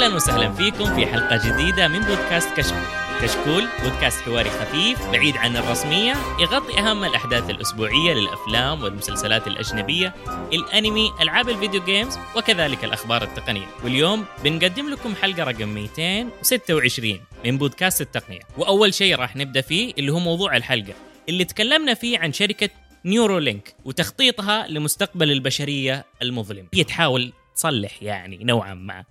أهلا وسهلا فيكم في حلقة جديدة من بودكاست كشكول. كشكول بودكاست حواري خفيف بعيد عن الرسمية يغطي أهم الأحداث الأسبوعية للأفلام والمسلسلات الأجنبية، الأنمي، ألعاب الفيديو games وكذلك الأخبار التقنية. واليوم بنقدم لكم حلقة رقم 226 من بودكاست التقنية. وأول شيء راح نبدأ فيه اللي هو موضوع الحلقة اللي تكلمنا فيه عن شركة Neuralink وتخطيطها لمستقبل البشرية المظلم. هي تحاول تصلح يعني نوعا ما.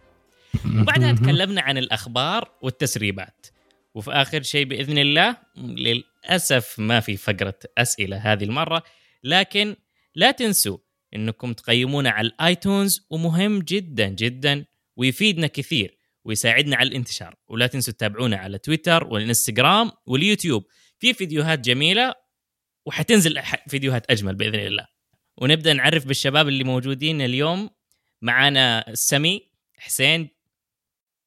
وبعدها تكلمنا عن الأخبار والتسريبات. وفي آخر شيء بإذن الله للأسف ما في فقرة أسئلة هذه المرة لكن لا تنسوا إنكم تقيمونا على الآيتونز ومهم جدا جدا ويفيدنا كثير ويساعدنا على الانتشار. ولا تنسوا تتابعونا على تويتر والإنستغرام واليوتيوب. في فيديوهات جميلة وحتنزل فيديوهات أجمل بإذن الله. ونبدأ نعرف بالشباب اللي موجودين اليوم. معانا سمي حسين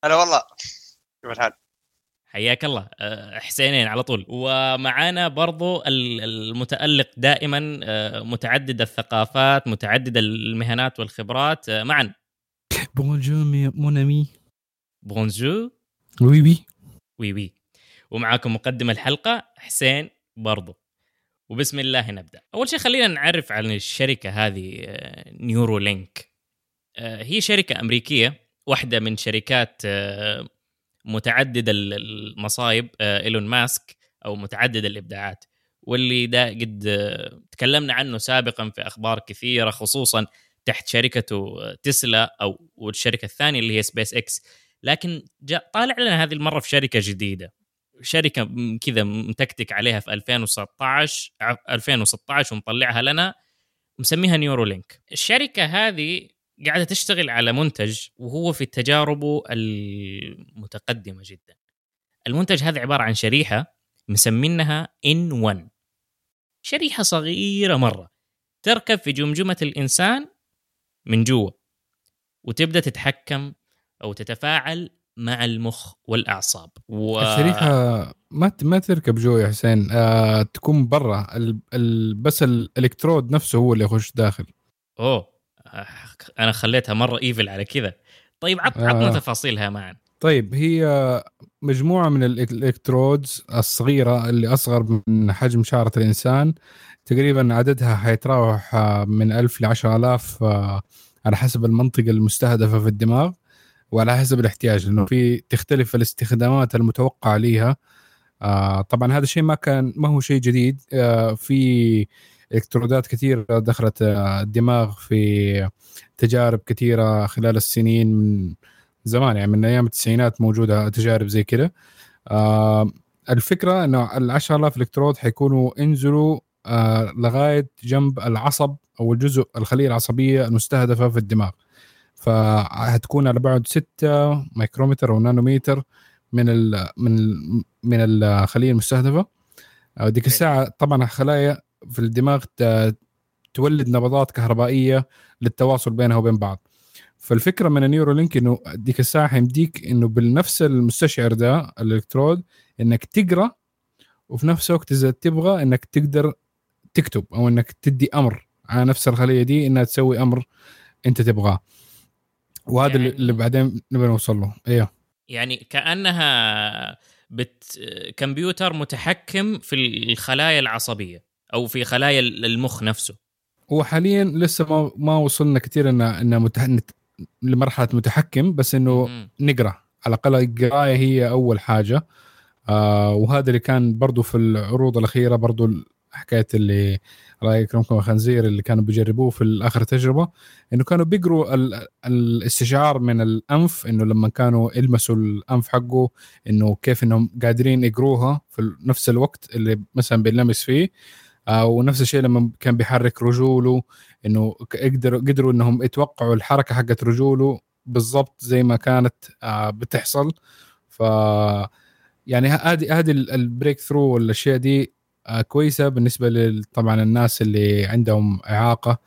هلا والله. كيف الحال؟ حياك الله. أه، حسينين على طول. ومعانا برضو المتألق دائما أه، متعدد الثقافات متعدد المهنات والخبرات. أه، معا. Bonjour mon ami Bonjour oui oui oui oui ومعاكم مقدم الحلقة حسين برضو. وبسم الله نبدأ. أول شيء خلينا نعرف عن الشركة هذه Neuralink هي شركة أمريكية. واحدة من شركات آه، متعدد المصايب آه، إيلون ماسك أو متعدد الإبداعات. واللي ده قد آه، تكلمنا عنه سابقا في أخبار كثيرة خصوصا تحت شركته تسلا أو والشركة الثانية اللي هي سبيس إكس. لكن جاء طالع لنا هذه المرة في شركة جديدة. شركة كذا متكتك عليها في 2016 2016 ومطلعها لنا مسميها نيورو لينك الشركة هذه قاعدة تشتغل على منتج وهو في تجاربه المتقدمة جدا. المنتج هذا عبارة عن شريحة مسمينها إن 1 شريحة صغيرة مرة. تركب في جمجمة الإنسان من جوا. وتبدأ تتحكم أو تتفاعل مع المخ والأعصاب. و... الشريحة ما ما تركب جوا يا حسين. آه تكون برا. ال... ال... بس الالكترود نفسه هو اللي يخش داخل. أوه. أنا خليتها مرة إيفل على كذا. طيب عطنا آه. تفاصيلها معا. طيب هي مجموعة من الإلكترودز الصغيرة اللي أصغر من حجم شعره الإنسان تقريبا عددها حيتراوح من 1000 ل 10000 على حسب المنطقة المستهدفة في الدماغ وعلى حسب الاحتياج لأنه في تختلف الاستخدامات المتوقعة ليها. آه، طبعا هذا الشيء ما كان ما هو شيء جديد. آه، في إلكترودات كثير دخلت الدماغ في تجارب كثيرة خلال السنين من زمان يعني من أيام التسعينات موجودة تجارب زي كذا آه الفكرة إنه ال 10000 إلكترود حيكونوا ينزلوا آه لغاية جنب العصب أو الجزء الخلية العصبية المستهدفة في الدماغ. فهتكون على بعد 6 مايكرومتر أو نانومتر من ال من ال من الخلية المستهدفة. آه، ديك الساعة طبعا الخلايا في الدماغ تولد نبضات كهربائية للتواصل بينها وبين بعض. فالفكرة من النيورو لينك إنه ديك الساعة يمديك إنه بنفس المستشعر ده الإلكترود إنك تقرأ وفي نفس الوقت إذا تبغى إنك تقدر تكتب أو إنك تدي أمر على نفس الخلية دي إنها تسوي أمر أنت تبغاه. وهذا يعني اللي بعدين نبغى نوصل له. أيوه يعني كأنها بت كمبيوتر متحكم في الخلايا العصبية. أو في خلايا المخ نفسه. هو حاليا لسه ما ما وصلنا كثير ان ان متح... لمرحلة متحكم بس إنه م- نقرأ. على الأقل القراية هي أول حاجة. آه وهذا اللي كان برضو في العروض الأخيرة برضو حكاية اللي الله يكرمكم الخنزير اللي كانوا بيجربوه في آخر تجربة إنه كانوا بيقروا الاستشعار من الأنف إنه لما كانوا يلمسوا الأنف حقه إنه كيف إنهم قادرين يقروها في نفس الوقت اللي مثلا بينلمس فيه. ونفس الشيء لما كان بيحرك رجوله إنه قدروا قدروا إنهم يتوقعوا الحركة حقت رجوله بالضبط زي ما كانت آه بتحصل. ف يعني هذه هذه البريك ثرو والأشياء دي آه كويسة بالنسبة طبعا الناس اللي عندهم إعاقة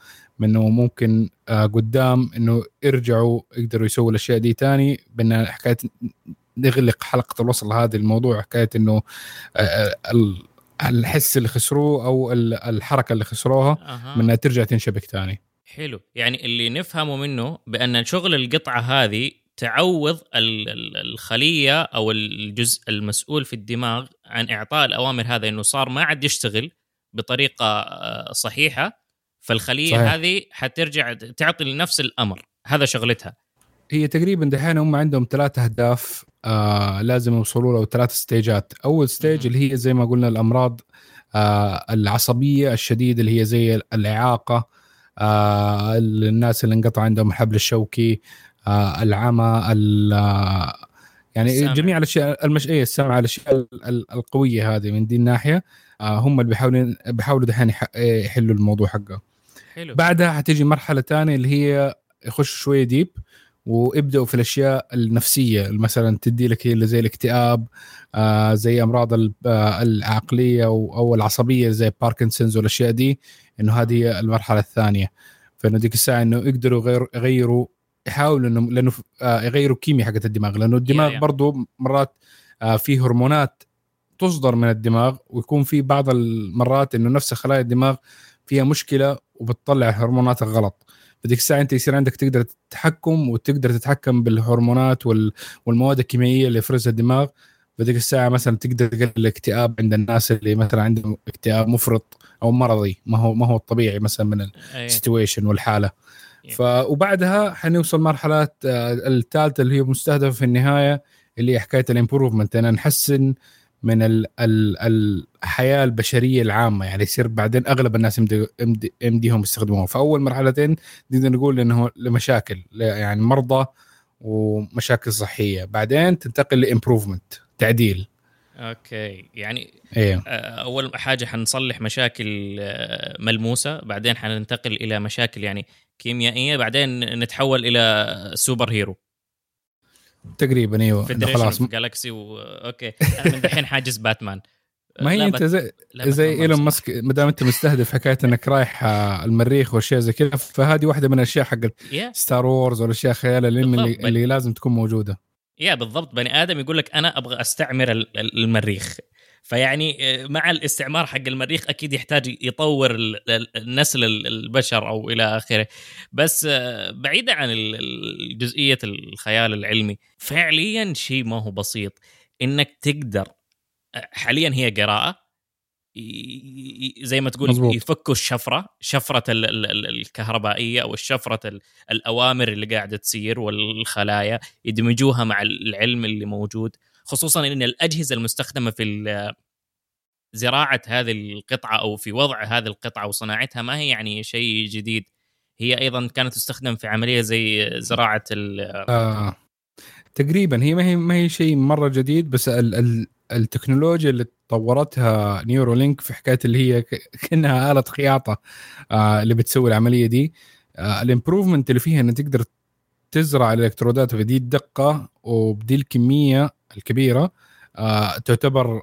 انه ممكن آه قدام إنه يرجعوا يقدروا يسووا الأشياء دي تاني. بأن حكاية نغلق حلقة الوصل هذه الموضوع حكاية إنه آه, آه، الحس اللي خسروه أو الحركة اللي خسروها أه. من إنها ترجع تنشبك ثاني حلو يعني اللي نفهمه منه بأن شغل القطعة هذه تعوض ال- ال- الخلية أو الجزء المسؤول في الدماغ عن إعطاء الأوامر هذا إنه صار ما عاد يشتغل بطريقة آه، صحيحة فالخلية. صحيح. هذه حترجع تعطي لنفس الأمر هذا شغلتها هي تقريبا دحين هم عندهم ثلاث أهداف آه لازم يوصلوا له ثلاث stageات أول stage. اللي هي زي ما قلنا الأمراض آه العصبية الشديدة اللي هي زي الإعاقة آه الناس اللي انقطع عندهم الحبل الشوكي آه العمى ال- يعني السمع. جميع الأشياء المش... إيه السمع الأشياء ال- ال- القوية هذه من دي الناحية آه هم اللي بيحاولوا بيحاولوا دحين إيه، يحلوا الموضوع حقه حلو بعدها حتيجي مرحلة ثانية اللي هي يخش شوية deep وابدأوا في الأشياء النفسية مثلا تدي لك اللي زي الاكتئاب آه زي أمراض آه العقلية أو, العصبية زي باركنسونز والأشياء دي إنه هذه المرحلة الثانية. فإنه ديك الساعة إنه يقدروا يغيروا يغيروا يحاولوا انه لأنه آه يغيروا الكيمياء حقت الدماغ. لأنه الدماغ يا. برضو مرات آه في هرمونات تصدر من الدماغ ويكون في بعض المرات إنه نفس خلايا الدماغ فيها مشكلة وبتطلع الهرمونات الغلط. فديك الساعة أنت يصير عندك تقدر تتحكم وتقدر تتحكم بالهرمونات وال- والمواد الكيميائية اللي يفرزها الدماغ فديك الساعة مثلا تقدر تقلل الاكتئاب عند الناس اللي مثلا عندهم اكتئاب مفرط أو مرضي ما هو ما هو الطبيعي مثلا من. ال situation والحالة Yeah. ف وبعدها حنوصل مرحلة آه، الثالثة اللي هي مستهدفه في النهاية اللي هي حكاية ال improvement ان نحسن من ال ال الحياة البشرية العامة. يعني يصير بعدين أغلب الناس يمدي يمدي يمديهم يستخدموها. فأول مرحلتين نقدر نقول إنه لمشاكل يعني مرضى ومشاكل صحية. بعدين تنتقل ل improvement تعديل. okay. يعني آه، أول حاجة حنصلح مشاكل آه، ملموسة. بعدين حننتقل إلى مشاكل يعني كيميائية. بعدين نتحول إلى superhero. تقريبا إيوه. خلاص galaxy و... okay. أنا من دحين حاجز باتمان. ما هي أنت زي زي إيلون ما ماسك ما دام أنت مستهدف حكاية إنك رايح آه، المريخ وأشياء زي كذا فهذه واحدة من الأشياء حق Star Wars والأشياء خيال اللي, بالضبط. اللي لازم تكون موجودة. يا بالضبط. بني آدم يقول لك أنا أبغى أستعمر ال- ال- المريخ. فيعني آه، مع الاستعمار حق المريخ أكيد يحتاج يطور ال- البشر أو إلى آخره بس آه، بعيدا عن جزئية الخيال العلمي فعليا شيء ما هو بسيط إنك تقدر آه، حاليا هي قراءة زي ما تقول مظبوط. يفكوا الشفرة شفرة ال- ال- ال- الكهربائية أو الشفرة ال- الأوامر اللي قاعدة تصير والخلايا يدمجوها مع العلم اللي موجود خصوصا إن الأجهزة المستخدمة في زراعة هذه القطعة أو في وضع هذه القطعة وصناعتها ما هي يعني شيء جديد. هي أيضا كانت تستخدم في عملية زي زراعة ال آه. تقريبا هي ما هي ما هي شيء مرة جديد بس ال ال التكنولوجيا اللي طورتها نيورولينك في حكاية اللي هي كأنها آلة خياطة آه اللي بتسوي العملية دي. آه الامبروفمنت اللي فيها انك تقدر تزرع الإلكترودات بدي الدقة وبدي الكمية الكبيرة آه تعتبر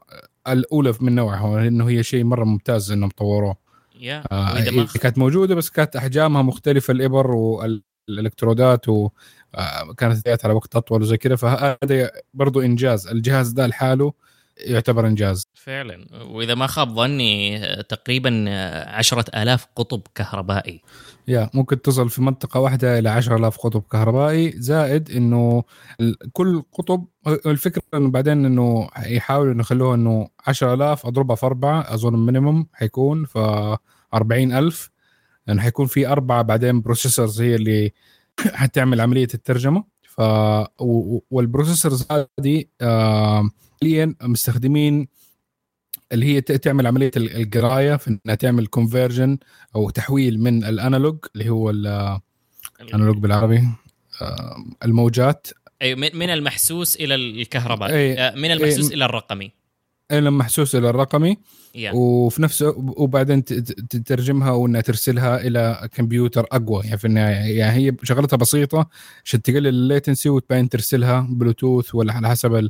الأولى من نوعها لأنه هي شيء مرة ممتاز إنهم طوروه. يا آه هي كانت موجودة بس كانت أحجامها مختلفة الإبر والإلكترودات وكانت تأتي على وقت أطول وزي كذا فهذا برضو إنجاز. الجهاز ده لحاله يعتبر إنجاز. فعلا. وإذا ما خاب ظني تقريبا عشرة آلاف قطب كهربائي. yeah ممكن تصل في منطقة واحدة إلى 10000 قطب كهربائي. زائد إنه ال- كل قطب الفكرة إنه بعدين إنه يحاولوا إنه يخلوها إنه 10000 أضربها في أربعة أظن minimum حيكون ف 40000 لأنه حيكون في أربعة بعدين processors هي اللي حتعمل عملية الترجمة. ف وال processors هذه آه، حاليا مستخدمين اللي هي تعمل عملية ال- القراية في إنها تعمل conversion أو تحويل من ال analog اللي هو ال- ال analog بالعربي الموجات أي من المحسوس إلى الكهربائي إي. آه، من المحسوس إي. إلى الرقمي إلى محسوس إلى الرقمي yeah. وفي نفس وبعدين تترجمها وإنها ترسلها إلى كمبيوتر أقوى. يعني في النهاية يعني هي شغلتها بسيطة عشان تقلل ال latency وتبين ترسلها بلوتوث ولا على حسب آه،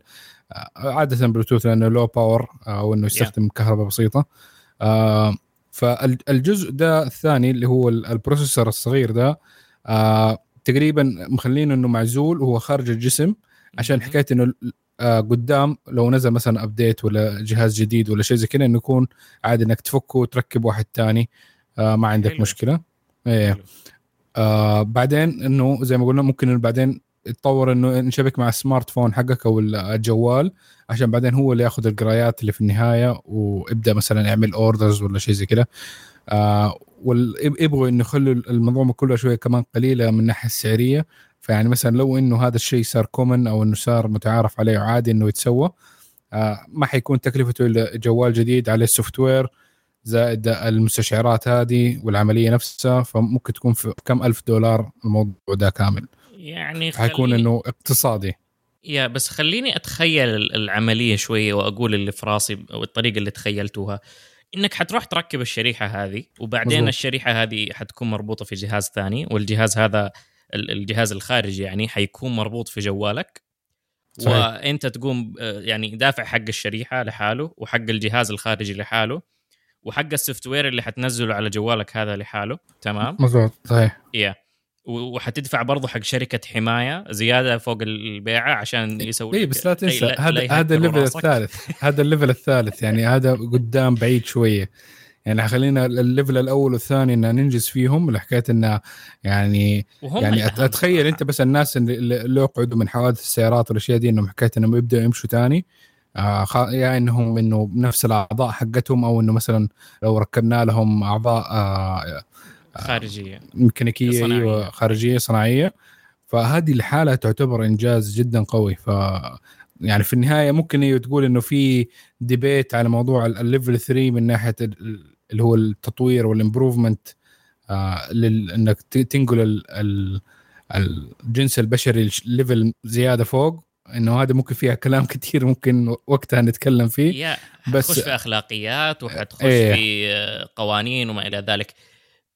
عادة بلوتوث لأنه low power أو انه يستخدم كهرباء بسيطة. آه، فالجزء ده الثاني اللي هو ال- ال processor الصغير ده آه، تقريبا مخلينه إنه معزول وهو خارج الجسم عشان. حكاية إنه قدام لو نزل مثلا update ولا جهاز جديد ولا شيء زي كذا إنه يكون عادي إنك تفكه وتركب واحد ثاني آه ما عندك حلو. مشكلة إيه. آه بعدين إنه زي ما قلنا ممكن إنه بعدين يتطور إنه نشبك مع ال smartphone حقك أو الجوال عشان بعدين هو اللي ياخذ القرايات اللي في النهاية ويبدأ مثلا يعمل orders ولا شيء زي كذا آه ويبغوا إنه يخلوا المنظومة كلها شوية كمان قليلة من الناحية السعرية فيعني مثلا لو إنه هذا الشيء صار common أو إنه صار متعارف عليه وعادي إنه يتسوى آه ما حيكون تكلفته إلا جوال جديد عليه ال software زائد المستشعرات هذه والعملية نفسها فممكن تكون في كم ألف دولار الموضوع ده كامل. يعني حيكون إنه اقتصادي. يا بس خليني أتخيل العملية شوية وأقول اللي في راسي أو الطريقة اللي تخيلتوها. إنك حتروح تركب الشريحة هذه وبعدين مزبوط. الشريحة هذه حتكون مربوطة في جهاز ثاني والجهاز هذا الجهاز الخارجي يعني حيكون مربوط في جوالك. صحيح. وانت تقوم آه، يعني دافع حق الشريحة لحاله وحق الجهاز الخارجي لحاله وحق ال software اللي حتنزله على جوالك هذا لحاله. تمام؟ مظبوط صحيح. yeah وحتدفع برضه حق شركة حماية زيادة فوق البيعة عشان يسوي إيه بس لا تنسى هذا هذا ال level الثالث هذا ال level الثالث يعني هذا قدام بعيد شوية. يعني خلينا ال level الأول والثاني إن ننجز فيهم. لحكايه انه يعني يعني أتخيل أنت بس الناس اللي يقعدوا من حوادث السيارات والأشياء دي إنهم حكايه إنهم يبدأوا يمشوا ثاني آه yeah يعني إنهم إنه بنفس الأعضاء حقتهم أو إنه مثلا لو ركبنا لهم أعضاء آه خارجية. ميكانيكية أيوه خارجية صناعية. فهذه الحالة تعتبر إنجاز جدا قوي. ف يعني في النهاية ممكن تقول إنه في debate على موضوع ال level 3 من ناحية اللي هو التطوير وال improvement آه إنك تنقل الجنس البشري level زيادة فوق. إنه هذا ممكن فيها كلام كثير ممكن وقتها نتكلم فيه. بس في أخلاقيات وحتخش إيه. في قوانين وما إلى ذلك.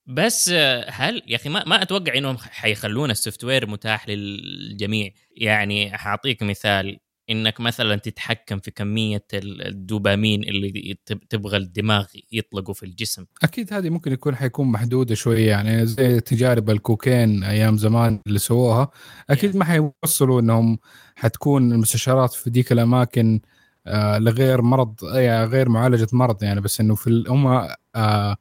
بس هل يا أخي ما ما أتوقع إنهم حيخلون ال software متاح للجميع. يعني حاعطيك مثال. إنك مثلا تتحكم في كمية الدوبامين اللي تبغى الدماغ يطلقوا في الجسم. أكيد هذه ممكن يكون حيكون محدودة شوية يعني زي تجارب الكوكين أيام زمان اللي سووها. أكيد ما حيوصلوا إنهم حتكون المستشارات في ديك الأماكن آه لغير مرض يعني غير معالجة مرض يعني بس إنه في هم آه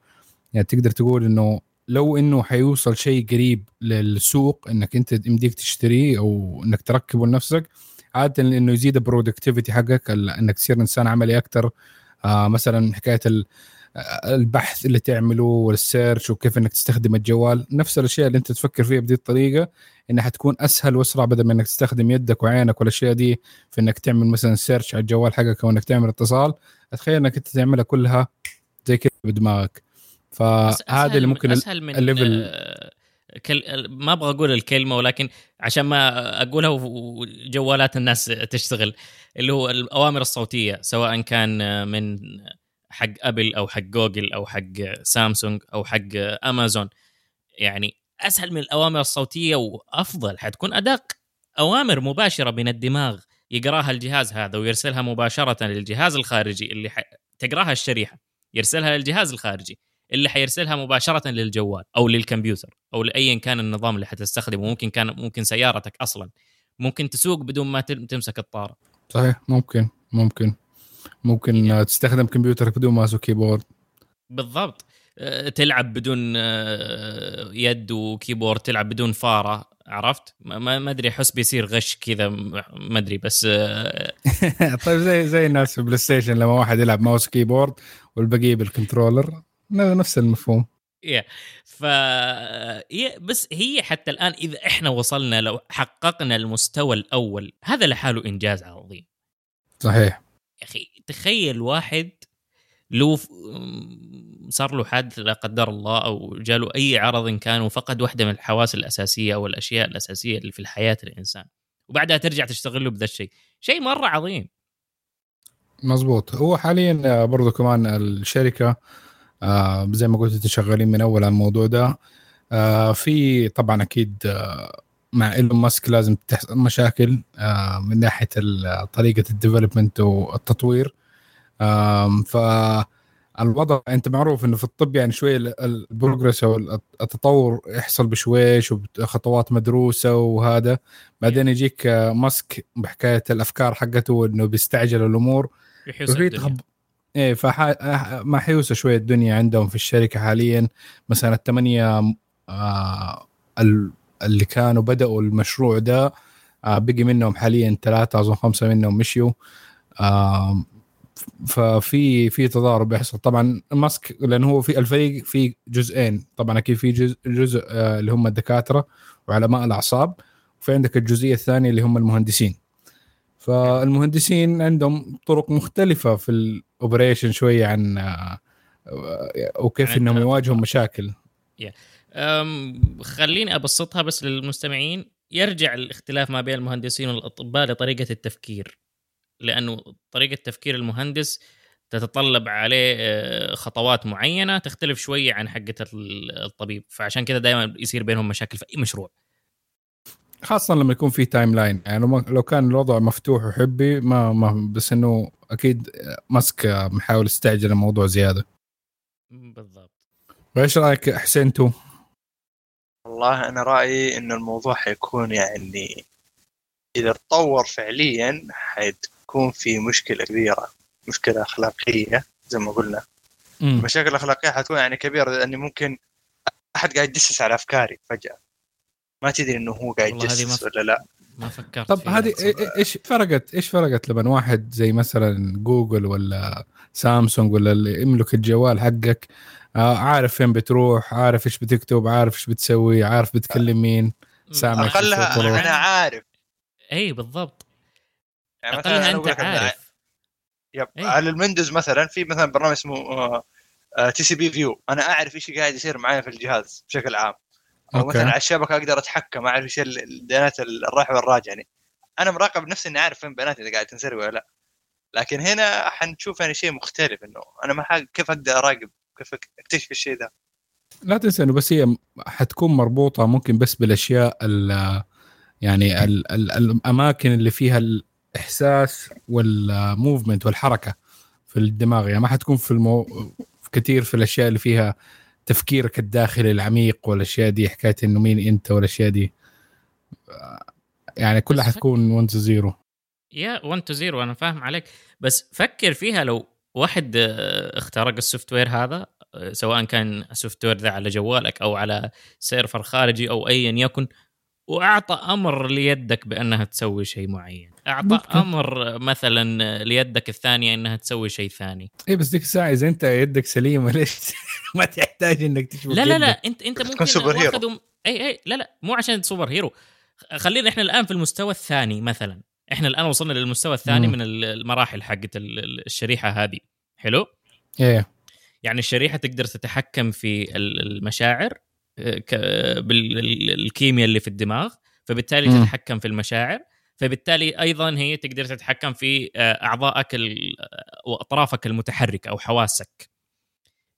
يعني تقدر تقول إنه لو إنه حيوصل شيء قريب للسوق إنك أنت يمديك تشتريه أو إنك تركبه لنفسك عادة إنه يزيد ال productivity حقك إنك تصير إنسان عملي أكثر آه مثلا حكاية البحث اللي تعمله وال search وكيف إنك تستخدم الجوال نفس الأشياء اللي أنت تفكر فيها بهذه الطريقة إنها حتكون أسهل وأسرع بدل ما إنك تستخدم يدك وعينك والأشياء دي في إنك تعمل مثلا search على الجوال حقك أو إنك تعمل اتصال. أتخيل إنك أنت تعملها كلها زي كذا بدماغك. فهذا اللي ممكن أسهل من ال level. آه، كل... ما أبغى أقول الكلمة ولكن عشان ما أقولها وجوالات الناس تشتغل اللي هو الأوامر الصوتية سواء كان من حق أبل أو حق جوجل أو حق سامسونج أو حق أمازون. يعني أسهل من الأوامر الصوتية وأفضل حتكون أدق. أوامر مباشرة من الدماغ يقراها الجهاز هذا ويرسلها مباشرة للجهاز الخارجي اللي ح... تقراها الشريحة يرسلها للجهاز الخارجي. اللي حيرسلها مباشرة للجوال أو للكمبيوتر أو لايا كان النظام اللي حتستخدمه. ممكن كان ممكن سيارتك أصلا. ممكن تسوق بدون ما تمسك الطارة. صحيح. ممكن. ممكن. ممكن يعني. تستخدم كمبيوترك بدون ماوس وكيبورد بالضبط. أه، تلعب بدون أه، يد و keyboard تلعب بدون فارة. عرفت؟ ما أدري أحس بيصير غش كذا ما أدري بس أه، طيب زي زي الناس في بلاي ستيشن لما واحد يلعب mouse keyboard والبقيه بال controller. نفس المفهوم. yeah ف بس هي حتى الآن إذا إحنا وصلنا لو حققنا المستوى الأول هذا لحاله إنجاز عظيم. صحيح. يا أخي تخيل واحد لو صار له حادث لا قدر الله أو جاله أي عرض إن كان وفقد واحدة من الحواس الأساسية أو الأشياء الأساسية اللي في الحياة الإنسان وبعدها ترجع تشتغل له بذا الشيء. شيء مرة عظيم. مظبوط هو حاليا برضو كمان الشركة آه زي ما قلت أنتم شغالين من أول على الموضوع ده. آه في طبعا أكيد آه مع إيلون ماسك لازم تحصل مشاكل آه من ناحية طريقة ال development والتطوير. آه ف الوضع أنت معروف إنه في الطب يعني شوية ال progress أو التطور يحصل بشويش وخطوات مدروسة وهذا. بعدين يجيك آه، ماسك بحكاية الأفكار حقته انه بيستعجل الأمور. وفي تخب... إيه فما حيوسع شوية الدنيا عندهم في الشركة حاليا. مثلا الثمانية آه اللي كانوا بدأوا المشروع ده آه بقي منهم حاليا ثلاثة أظن خمسة منهم مشيوا. آه ففي في تضارب بيحصل. طبعا ماسك لأنه هو في الفريق في جزئين. طبعا أكيد في جزء, جزء آه اللي هم الدكاترة وعلماء الأعصاب وفي عندك الجزئية الثانية اللي هم المهندسين. فالمهندسين عندهم طرق مختلفة في الاوبريشن شوية عن آه، وكيف إنهم يواجهوا مشاكل. خليني أبسطها بس للمستمعين. يرجع الاختلاف ما بين المهندسين والأطباء لطريقة التفكير لأنه طريقة تفكير المهندس تتطلب عليه آه، خطوات معينة تختلف شوية عن حقة ال- الطبيب. فعشان كده دائما يصير بينهم مشاكل في أي مشروع. خاصة لما يكون في timeline يعني لو كان الوضع مفتوح وحبي ما, ما بس إنه أكيد ماسك محاول يستعجل الموضوع زيادة. بالضبط. وإيش رأيك حسين تو؟ والله أنا رأيي ان الموضوع حيكون يعني إذا تطور فعليا حتكون في مشكلة كبيرة مشكلة أخلاقية زي ما قلنا. المشاكل الأخلاقية حتكون يعني كبيرة لأني ممكن أحد قاعد يدسس على أفكاري فجأة. ما تدري إنه هو قاعد ما- ولا لا. ما فكرت طب هذه إيش فرقت إيش فرقت لما واحد زي مثلا جوجل ولا سامسونج ولا اللي يملك الجوال حقك؟ آه، عارف فين بتروح عارف إيش بتكتب عارف إيش بتسوي عارف بتكلم مين. سامع ما- في أقلها. أنا عارف. إي بالضبط. يعني مثلا أقلها أنت عارف. yep إيه. على الويندوز مثلا في مثلا برنامج اسمه TCPView أنا أعرف إيش قاعد يصير معايا في الجهاز بشكل عام. أو okay. مثلا على الشبكة أقدر أتحكم أعرف إيش ال- البيانات الرايح والراجع يعني. أنا مراقب نفسي إني عارف فين بياناتي إذا قاعد تنسرق ولا لا. لكن هنا حنشوف يعني شيء مختلف إنه أنا ما كيف أقدر أراقب؟ كيف أكتشف الشيء ده؟ لا تنسى إنه بس هي حتكون مربوطة ممكن بس بالأشياء ال يعني ال ال الأماكن اللي فيها الإحساس وال movement والحركة في الدماغ. يعني ما حتكون في المو... كثير في الأشياء اللي فيها تفكيرك الداخلي العميق والأشياء دي حكاية إنه مين أنت والأشياء دي. يعني كلها حتكون 1 0 yeah 1 to 0 أنا فاهم عليك. بس فكر فيها لو واحد آه، اخترق ال software هذا آه، سواء كان ال software ذا على جوالك أو على server خارجي أو ايا يكن وأعطى أمر ليدك بأنها تسوي شيء معين. أعطى ممكن. أمر مثلا ليدك الثانية إنها تسوي شيء ثاني اي إيه، بس ديك الساعة إذا أنت يدك سليمه ليش ما تحتاج إنك تشبك لا لا لا. انت أنت ممكن superhero. واخده اي اي لا لا مو عشان superhero خلينا إحنا الآن في المستوى الثاني مثلا إحنا الآن وصلنا للمستوى الثاني مم. من المراحل حقت ال- ال- الشريحة هذه حلو إيه يعني الشريحة تقدر تتحكم في ال- المشاعر آه، بالكيمياء اللي في الدماغ فبالتالي مم. تتحكم في المشاعر فبالتالي أيضا هي تقدر تتحكم في آه، أعضائك ال- وأطرافك المتحركة أو حواسك.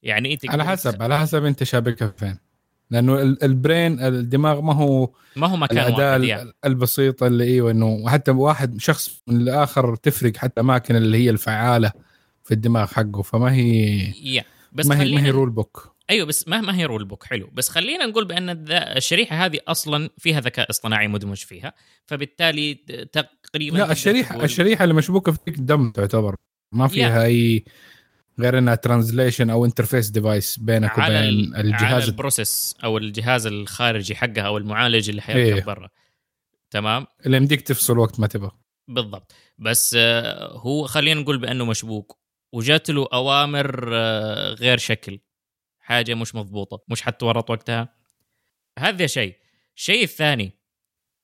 يعني انت على حسب على حسب أنت شابكها فين. لأنه ال- ال brain الدماغ ما هو ما هو مكان الأداة واحد يعني. ال- البسيطة اللي أيوه انه حتى واحد شخص من الآخر تفرق حتى الاماكن اللي هي الفعالة في الدماغ حقه فما هي yeah. بس ما هي ما هي rule book أيوه بس ما ما هي rule book حلو. بس خلينا نقول بأن الشريحة هذه أصلا فيها ذكاء اصطناعي مدمج فيها فبالتالي تقريبا لا الشريحه تقول- الشريحة اللي مشبوكة فيك dumb تعتبر. ما فيها أي غير إنها translation أو interface device بينك على وبين ال- على الجهاز ال process أو الجهاز الخارجي حقها أو المعالج اللي حيركب إيه. برا. تمام؟ اللي يمديك تفصل وقت ما تبغى. بالضبط. بس آه، هو خلينا نقول بأنه مشبوك. وجات له أوامر آه، غير شكل. حاجة مش مضبوطة مش حتورط وقتها. هذا شيء. الشيء الثاني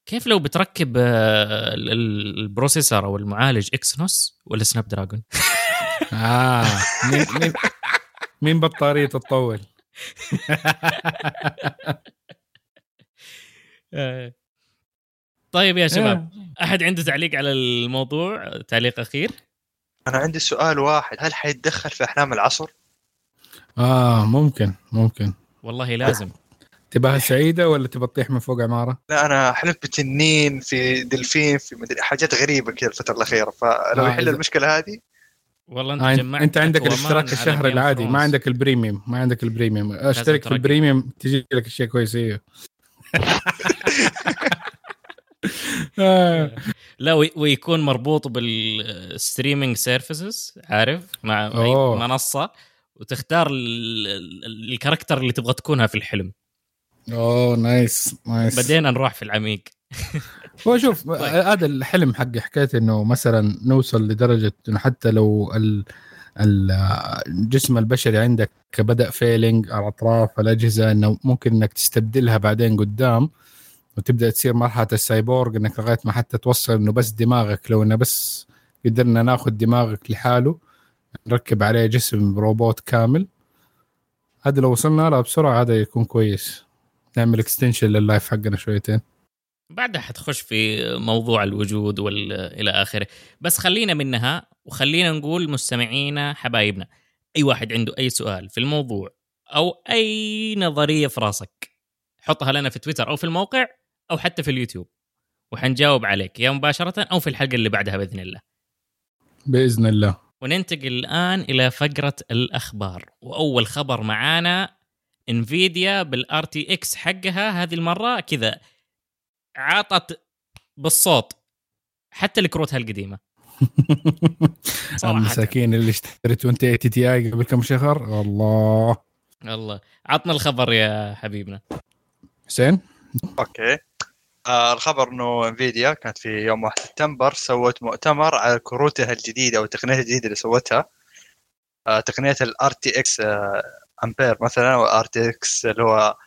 كيف لو بتركب آه، ال- ال- ال processor أو المعالج Exynos ولا Snapdragon؟ آه مين مين مين بطارية تطول؟ طيب يا شباب أحد عنده تعليق على الموضوع؟ تعليق أخير؟ أنا عندي سؤال واحد. هل حيتدخل في أحلام العصر؟ آه ممكن ممكن والله لازم تبغى سعيدة ولا تبغى تطيح من فوق عمارة؟ لا أنا حلمت بتنين في دلفين في مدري حاجات غريبة كذا الفترة الأخيرة فلو آه، يحل المشكلة هذه والله أنت آه جمعت أنت عندك الاشتراك الشهري العادي ما. عندك ال premium ما عندك ال premium أشترك في. ال premium تجي لك اشياء كويسه آه. لا وي- ويكون مربوط بال streaming services عارف مع أي أوه. منصة وتختار ال- ال- ال character اللي تبغى تكونها في الحلم. أوه nice nice. بدينا نروح في العميق. هو شوف هذا الحلم حق حكايه إنه مثلا نوصل لدرجة إنه حتى لو ال الجسم البشري عندك بدأ failing على اطراف الأجهزة إنه ممكن إنك تستبدلها بعدين قدام وتبدأ تصير مرحلة السايبورغ إنك لغاية ما حتى توصل إنه بس دماغك لو إنه بس قدرنا ناخذ دماغك لحاله. نركب عليه جسم روبوت كامل. هذا لو وصلنا له بسرعة هذا يكون كويس. نعمل extension لل life حقنا شويتين. بعدها حتخش في موضوع الوجود والى آخره. بس خلينا منها وخلينا نقول مستمعينا حبايبنا أي واحد عنده أي سؤال في الموضوع أو أي نظرية في راسك حطها لنا في تويتر أو في الموقع أو حتى في اليوتيوب وحنجاوب عليك يا مباشرة أو في الحلقة اللي بعدها بإذن الله. بإذن الله. وننتقل الآن إلى فقرة الأخبار. وأول خبر معانا Nvidia بال RTX حقها هذه المرة كذا عطت بالصوت حتى الكروتها القديمة. صراحة. المساكين اللي اشترت 2080 Ti قبل كم شهر؟ الله. الله. عطنا الخبر يا حبيبنا. حسين؟ أوكي. آه الخبر إنه Nvidia كانت في يوم 1 سبتمبر سوت مؤتمر على كروتها الجديدة التقنيات الجديدة اللي سوتها. آه تقنية ال RTX Ampere مثلا وال RTX اللي هو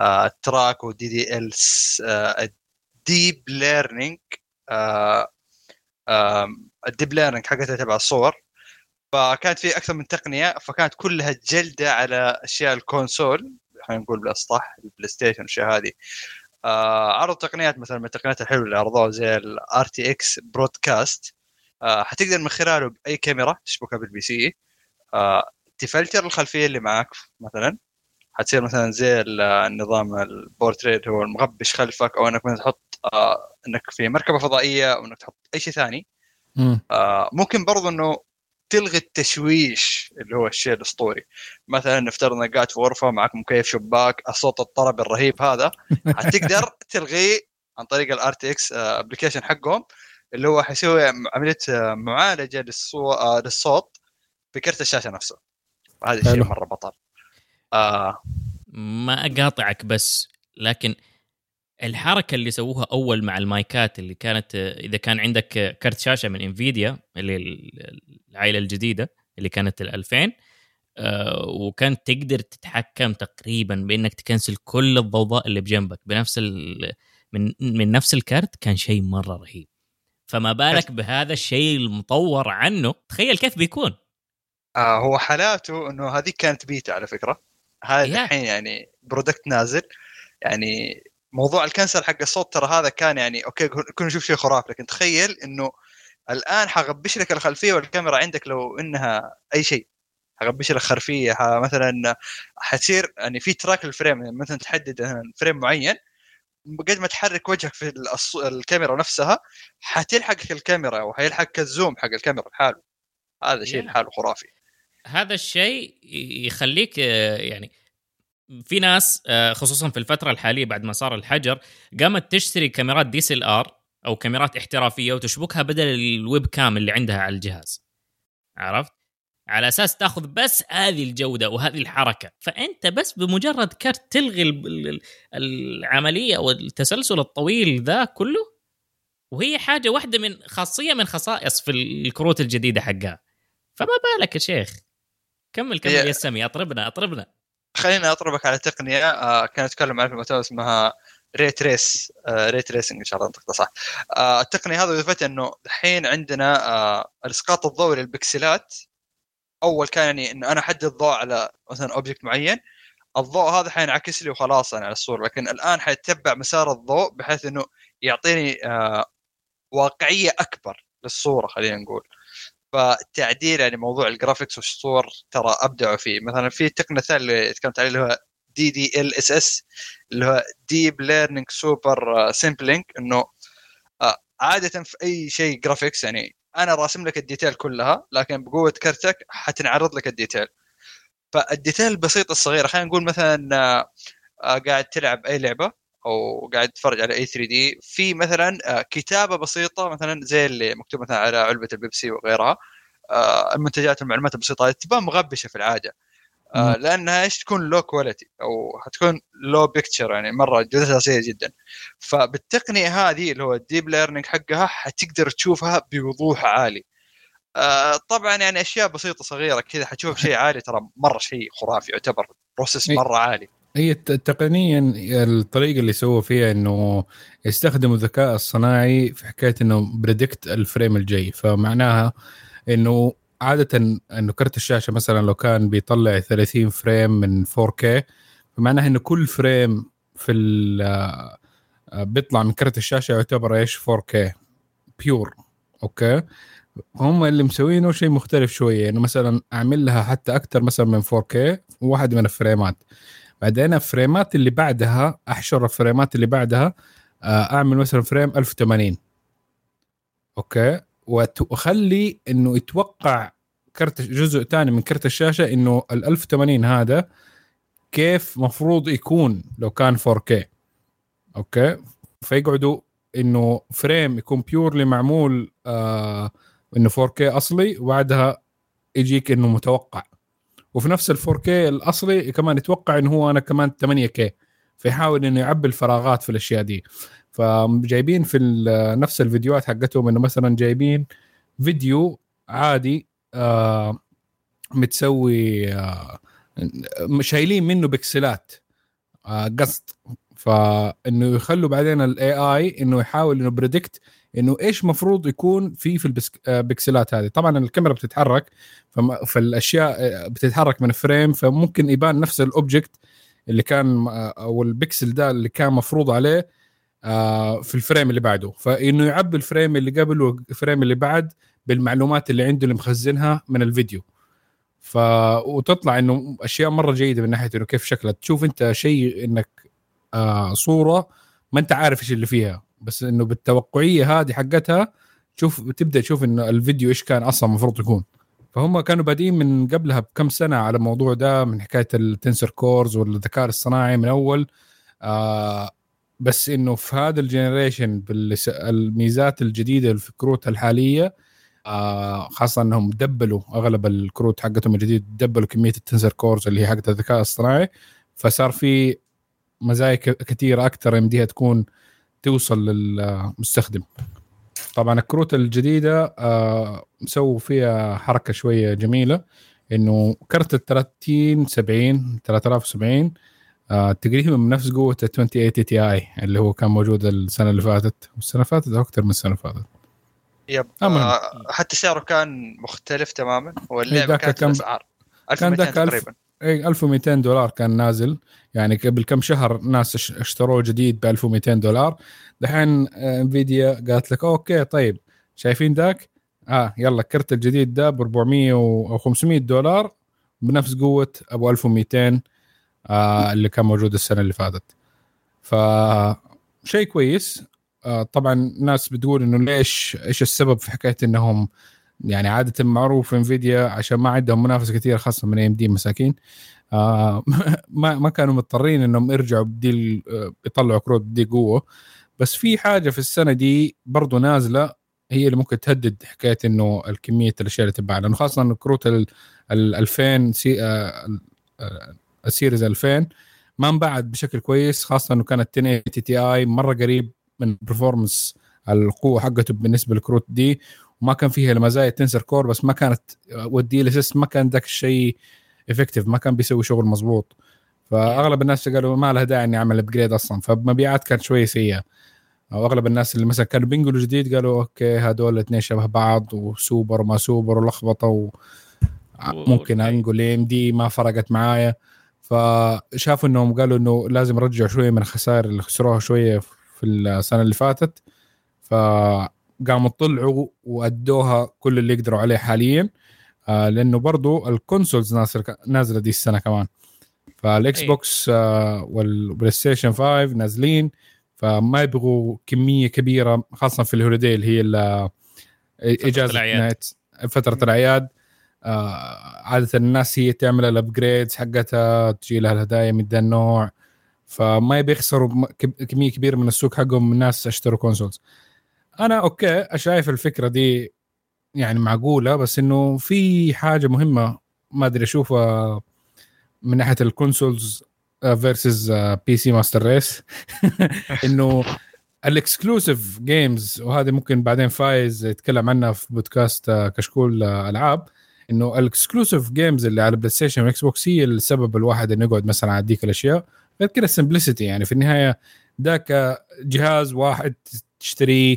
آه ال track و DDL ال deep learning ال deep learning حقتها تبع الصور. فكانت في أكثر من تقنية فكانت كلها جلدة على أشياء ال console. خلينا نقول بالأصح ال PlayStation الاشياء هذه. آه عرض تقنيات مثلا من التقنيات الحلوة اللي عرضوها زي ال RTX Broadcast آه حتقدر من خلاله بأي كاميرا تشبكها بال PC آه تفلتر الخلفية اللي معك مثلا. حتصير مثلا زي النظام البورتريت هو المغبش خلفك أو إنك مثلا تحط آه إنك في مركبة فضائية أو إنك تحط أي شيء ثاني. آه ممكن برضو إنه تلغي التشويش اللي هو الشيء الأسطوري. مثلا نفترض إنك قاعد في غرفة معك مكيف شباك الصوت الطرب الرهيب هذا حتقدر تلغيه عن طريق ال RTX application حقهم اللي هو حيسوي عملية معالجة للصوت للصوت بكرت الشاشة نفسه. هذا الشيء مرة بطل. آه. ما أقاطعك بس لكن الحركة اللي سووها أول مع المايكات اللي كانت إذا كان عندك كرت شاشة من Nvidia اللي العائلة الجديدة اللي كانت ال 2000 آه وكانت تقدر تتحكم تقريبا بإنك تكنسل كل الضوضاء اللي بجنبك. بنفس من من نفس الكرت كان شيء مرة رهيب. فما بالك بهذا الشيء المطور عنه؟ تخيل كيف بيكون. آه هو حالاته إنه هذه كانت بيتا على فكرة. هذا الحين يعني product نازل. يعني موضوع ال cancel حق الصوت ترى هذا كان يعني أوكي كنا نشوف شيء خرافي لكن تخيل إنه الآن حغبش لك الخلفية والكاميرا عندك لو إنها أي شيء. حغبش لك خلفية مثلا حتصير يعني في track ال frame يعني مثلا تحدد frame معين قد ما تحرك وجهك في الكاميرا نفسها حتلحقك الكاميرا وحيلحقك ال zoom حق الكاميرا لحاله. هذا شيء لحاله خرافي. هذا الشيء يخليك يعني في ناس خصوصا في الفترة الحالية بعد ما صار الحجر قامت تشتري كاميرات DSLR أو كاميرات احترافية وتشبكها بدل ال webcam اللي عندها على الجهاز. عرفت؟ على أساس تأخذ بس هذه الجودة وهذه الحركة. فأنت بس بمجرد كرت تلغي العملية والتسلسل الطويل ذا كله وهي حاجة واحدة من خاصية من خصائص في الكروت الجديدة حقها. فما بالك يا شيخ؟ كمل كمل يا سمي أطربنا أطربنا. خليني أطربك على تقنية آه كانت أتكلم عنها في المؤتمر اسمها ray trace آه ray tracing إن شاء الله انطقته صح. آه التقنية هذه وظيفتها إنه الحين عندنا آه الإسقاط الضوئي للبكسلات أول كان يعني إنه أنا أحدد ضوء على مثلا object معين الضوء هذا حينعكس لي وخلاص يعني على الصورة لكن الآن حيتبع مسار الضوء بحيث إنه يعطيني آه واقعية أكبر للصورة خلينا نقول. فتعديل يعني موضوع ال graphics والصور ترى ابدعوا فيه. مثلا في تقنية ثانية اللي تكلمت عليه اللي هو D DLSS اللي هو deep learning super sampling إنه عادة في أي شيء graphics يعني أنا راسم لك ال detail كلها لكن بقوة كرتك حتنعرض لك ال detail. فال detail البسيطه الصغيره خلينا نقول مثلا قاعد تلعب أي لعبة أو قاعد تتفرج على أي 3D في مثلا كتابة بسيطة مثلا زي اللي مكتوب مثلا على علبة البيبسي وغيرها المنتجات والمعلومات البسيطة تبان مغبشة في العادة. آه لأنها إيش تكون low quality أو حتكون low picture يعني مرة جودتها سيئة جدا. فبالتقنية هذه اللي هو ال deep learning حقها حتقدر تشوفها بوضوح عالي. آه طبعا يعني أشياء بسيطة صغيرة كذا حتشوف شيء عالي ترى مرة شيء خرافي يعتبر process مرة عالي. هي تقنيا الطريقة اللي سووا فيها إنه يستخدموا الذكاء الصناعي في حكاية إنه predict ال frame الجاي. فمعناها إنه عادة إنه كرت الشاشة مثلا لو كان بيطلع 30 frame من 4K فمعناها إنه كل frame في آه، بيطلع من كرت الشاشة يعتبر إيش؟ 4K pure okay؟ هم اللي مسوينه شيء مختلف شوية إنه مثلا أعمل لها حتى أكثر مثلا من 4K واحد من ال frame ات. بعدين ال frame ات اللي بعدها أحشر ال frame ات اللي بعدها آه، أعمل مثلا frame 1080 okay؟ وأخلي إنه يتوقع كرت جزء ثاني من كرت الشاشة إنه ال 1080 هذا كيف مفروض يكون لو كان 4K okay؟ فيقعدوا إنه فريم يكون بيورلي معمول آه إنه 4K أصلي وبعدها يجيك إنه متوقع. وفي نفس ال 4K الأصلي كمان يتوقع إنه هو أنا كمان 8K فيحاول إنه يعبي الفراغات في الأشياء دي. فجايبين في نفس الفيديوهات حقتهم إنه مثلا جايبين فيديو عادي آه متسوي آه شايلين منه بكسلات آه قصد. فإنه يخلوا بعدين ال AI إنه يحاول إنه predict إنه إيش مفروض يكون في في البكسلات هذه. طبعا الكاميرا بتتحرك فالأشياء بتتحرك من ال frame فممكن يبان نفس ال object اللي كان أو البكسل ده اللي كان مفروض عليه في ال frame اللي بعده. فإنه يعبي ال frame اللي قبل وال frame اللي بعد بالمعلومات اللي عنده اللي مخزنها من الفيديو. ف وتطلع إنه أشياء مرة جيدة من ناحية إنه كيف شكلها. تشوف أنت شيء إنك آه صورة ما أنت عارف إيش اللي فيها. بس إنه بالتوقعية هذه حقتها تشوف تبدأ تشوف إنه الفيديو إيش كان أصلا المفروض يكون. فهم كانوا بادئين من قبلها بكم سنة على الموضوع ده من حكاية ال tensor cores والذكاء الصناعي من أول. آه بس إنه في هذا ال generation بالميزات الجديدة في الكروت الحالية آه خاصة إنهم دبلوا أغلب الكروت حقتهم الجديد دبلوا كمية ال tensor cores اللي هي حقت الذكاء الصناعي فصار في مزايا كثيره أكثر يمديها تكون توصل للمستخدم. طبعا الكروت الجديدة آه مسووا فيها حركة شوية جميلة إنه كرت ال 30 70 3070 آه تقريبا من نفس قوة ال 2080 Ti اللي هو كان موجود السنة اللي فاتت. والسنة اللي فاتت أكثر من السنة اللي فاتت. yep آه حتى سعره كان مختلف تماما. واللعبه كانت كان الاسعار 1200 تقريبا. اي 1200 دولار كان نازل. يعني قبل كم شهر ناس اشتروه جديد ب 1200 دولار. دحين Nvidia قالت لك okay طيب شايفين ذاك؟ آه يلا الكرت الجديد ده ب 400 أو 500 دولار بنفس قوة أبو 1200 آه اللي كان موجود السنة اللي فاتت. ف شيء كويس. آه طبعا ناس بتقول إنه ليش إيش السبب في حكاية إنهم يعني عادة معروف Nvidia عشان ما عندهم منافسة كثير خاصة من AMD مساكين. آه ما ما كانوا مضطرين إنهم يرجعوا بدي آه، يطلعوا كروت بدي قوة. بس في حاجة في السنة دي برضو نازلة هي اللي ممكن تهدد حكاية إنه الكمية الأشياء اللي تباع لأنه خاصة انه كروت ال 2000 سي آه ال series 2000 ما انباعت بشكل كويس خاصة إنه كانت 1080 Ti مرة قريب من performance القوة حقته بالنسبة للكروت دي وما كان فيها المزايا tensor core بس ما كانت والدي ال ما كان ذاك الشيء effective ما كان بيسوي شغل مضبوط فأغلب الناس قالوا ما لها داعي إني أعمل upgrade أصلا فمبيعات كانت شوية سيئة. واغلب الناس اللي مثلا كانوا بينقلوا جديد قالوا okay هذول الاثنين شبه بعض وسوبر وما سوبر ولخبطة و... ممكن أنقل AMD ما فرقت معايا. فشافوا إنهم قالوا إنه لازم يرجعوا شوية من الخسائر اللي خسروها شوية في السنة اللي فاتت فقاموا طلعوا وأدوها كل اللي يقدروا عليه حاليا آه لأنه برضو ال consoles نازلة دي السنة كمان. فال Xbox آه وال PlayStation 5 نازلين فما يبغوا كمية كبيرة خاصة في ال holiday اللي هي إجازة فترة الأعياد. آه عادة الناس هي تعمل ال upgrades حقتها تجي لها الهدايا من ذا النوع. فما يبي يخسروا كمية كبيرة من السوق حقهم الناس اشتروا consoles أنا okay شايف الفكرة دي يعني معقولة بس إنه في حاجة مهمة ما أدري أشوفها من ناحية ال consoles versus PC master race إنه ال exclusive games وهذه ممكن بعدين فايز يتكلم عنها في بودكاست آه، كشكول آه، ألعاب. إنه ال exclusive games اللي على PlayStation و Xbox هي السبب الواحد إنه يقعد مثلا على ديك الأشياء. غير كذا ال simplicity يعني في النهاية ذاك جهاز واحد تشتريه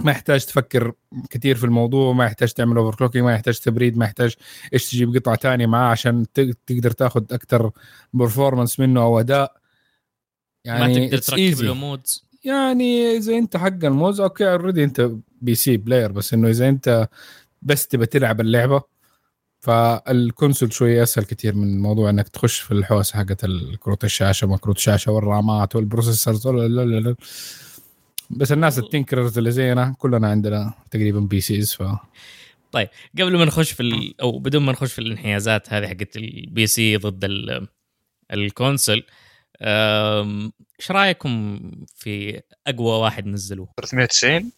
ما يحتاج تفكر كثير في الموضوع ما يحتاج تعمل overclocking ما يحتاج تبريد ما يحتاج إيش تجيب قطعة ثانية معاه عشان تقدر تاخذ أكثر performance منه أو أداء. يعني ما تقدر تركب له mods يعني إذا أنت حق ال mods أوكي already أنت PC player بس إنه إذا أنت بس تبى تلعب اللعبة فال console شوي أسهل كثير من موضوع إنك تخش في الحوسة حقت الكروت الشاشة ما كروت الشاشة والرامات وال processors بس الناس ال tinkerers اللي زينا كلنا عندنا تقريبا PCs ف طيب قبل ما نخش في ال... أو بدون ما نخش في الانحيازات هذه حقت ال PC ضد ال... ال console إيش رأيكم في أقوى واحد نزلوه؟ 390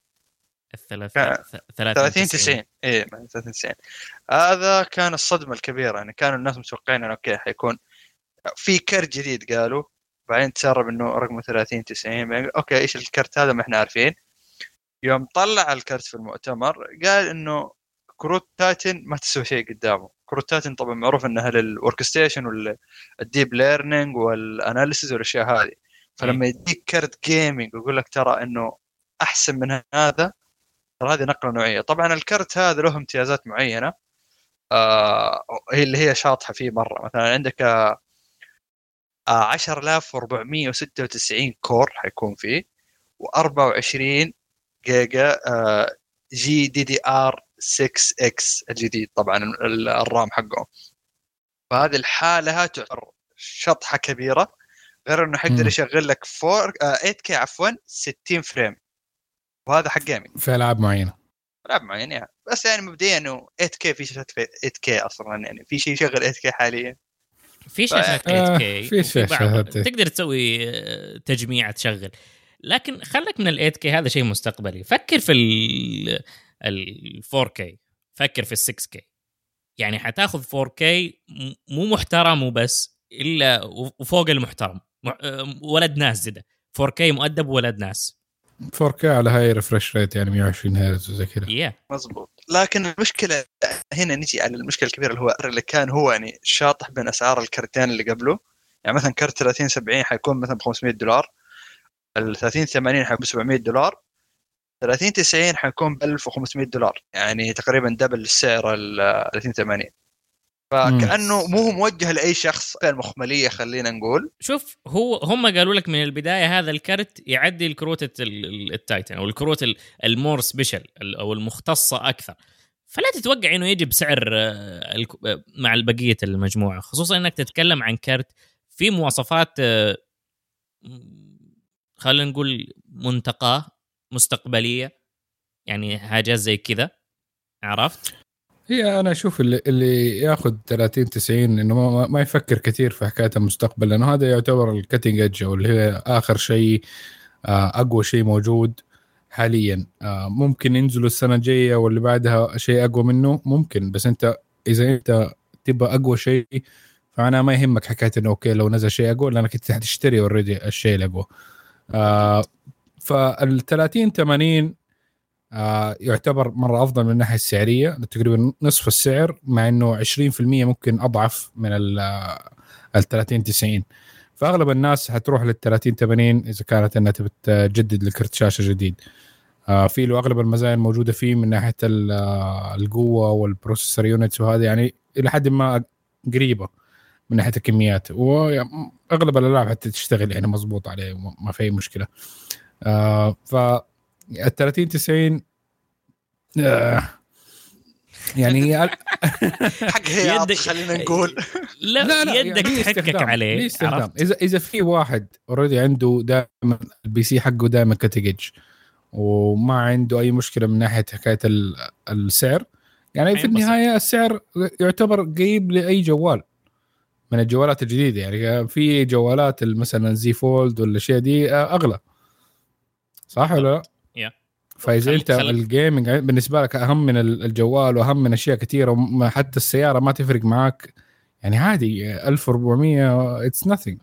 30 30 90 اي 30 90 هذا كان الصدمة الكبيرة يعني كانوا الناس متوقعين انه أوكي حيكون في كرت جديد قالوا بعدين تسرب إنه رقمه 30 90 أوكي إيش الكرت هذا؟ ما إحنا عارفين. يوم طلع الكرت في المؤتمر قال إنه كروت Titan ما تسوي شيء قدامه. كروت Titan طبعا معروف انها لل workstation وال deep learning وال analysis والأشياء هذه. فلما يديك كرت gaming ويقول لك ترى إنه أحسن من هذا ترى هذه نقلة نوعية. طبعا الكرت هذا له امتيازات معينة. آه هي اللي هي شاطحة فيه مرة. مثلا عندك آه 10496 core حيكون فيه و24 جيجا آه جي دي دي آر 6 إكس الجديد طبعا الرام حقه فهذه الحالة تعتبر شطحة كبيرة. غير إنه حيقدر يشغل لك 4 8K عفوا 60 frame. وهذا حق gaming في ألعاب معينة. ألعاب معينة يعني. بس يعني مبدئيا إنه 8 كي في شاشات 8 كي أصلا يعني. في شيء يشغل 8 كي حاليا. في شاشات 8 كي في شاشات. تقدر تسوي آه، تجميع تشغل. لكن خلك من ال 8 كي هذا شيء مستقبلي. فكر في ال 4 كي فكر في ال 6 كي يعني حتاخذ 4 كي مو محترم وبس إلا وفوق المحترم. آه، ولد ناس زده 4K مؤدب ولد ناس. 4K على high refresh rate يعني 120 هرتز وزي كذا. Yeah. مزبوط لكن المشكلة هنا نجي على المشكلة الكبيرة اللي هو اللي كان هو يعني شاطح بين أسعار الكرتين اللي قبله. يعني مثلا كرت 30 70 حيكون مثلا ب 500 دولار. ال 30 80 حيكون ب 700 دولار. 30 90 حيكون ب 1500 دولار. يعني تقريبا double السعر ال 30 80 فكأنه مو هو موجه لأي شخص. المخمليه خلينا نقول. شوف هو هم قالوا لك من البداية هذا الكرت يعدي الكروت ال Titan أو الكروت ال more special أو المختصة أكثر. فلا تتوقع إنه يجي بسعر آه، مع بقية المجموعة. خصوصا إنك تتكلم عن كرت في مواصفات آه، خلينا نقول منتقاة مستقبلية. يعني حاجات زي كذا عرفت؟ هي أنا أشوف اللي, اللي ياخذ 30 90 إنه ما, ما يفكر كثير في حكاية المستقبل لأنه هذا يعتبر ال cutting edge أو اللي هي آخر شيء آه، أقوى شيء موجود حاليا. آه، ممكن ينزلوا السنة الجاية واللي بعدها شيء أقوى منه ممكن بس أنت إذا أنت تبغى أقوى شيء فأنا ما يهمك حكاية إنه أوكي لو نزل شيء أقوى لأنك أنت حتشتري already الشيء الأقوى. آه فال 30 80 آه يعتبر مرة أفضل من الناحية السعرية. تقريبا نصف السعر مع إنه 20% ممكن أضعف من ال 30 90 فأغلب الناس حتروح لل 30 80 إذا كانت إنها تبي تجدد لكرت شاشة جديد. آه في له أغلب المزايا الموجودة فيه من ناحية آه، القوة وال processor units وهذا يعني إلى حد ما قريبة من ناحية الكميات. واغلب الألعاب حتى تشتغل يعني مضبوط عليه ما في أي مشكلة. آه ف ال 30 90 آه يعني حق هي خلينا نقول. لا لا, لا يدك يعني تحكك عليه اذا إذا في واحد already عنده دائما ال PC حقه دائما كاتيجج وما عنده أي مشكلة من ناحية حكاية السعر يعني في النهاية السعر يعتبر قريب لأي جوال من الجوالات الجديدة. يعني في جوالات مثلا زي Fold والأشياء دي أغلى. صح ولا لا؟ فاذا انت ال gaming بالنسبة لك أهم من الجوال وأهم من أشياء كثيرة حتى السيارة ما تفرق معك يعني عادي 1400 it's nothing.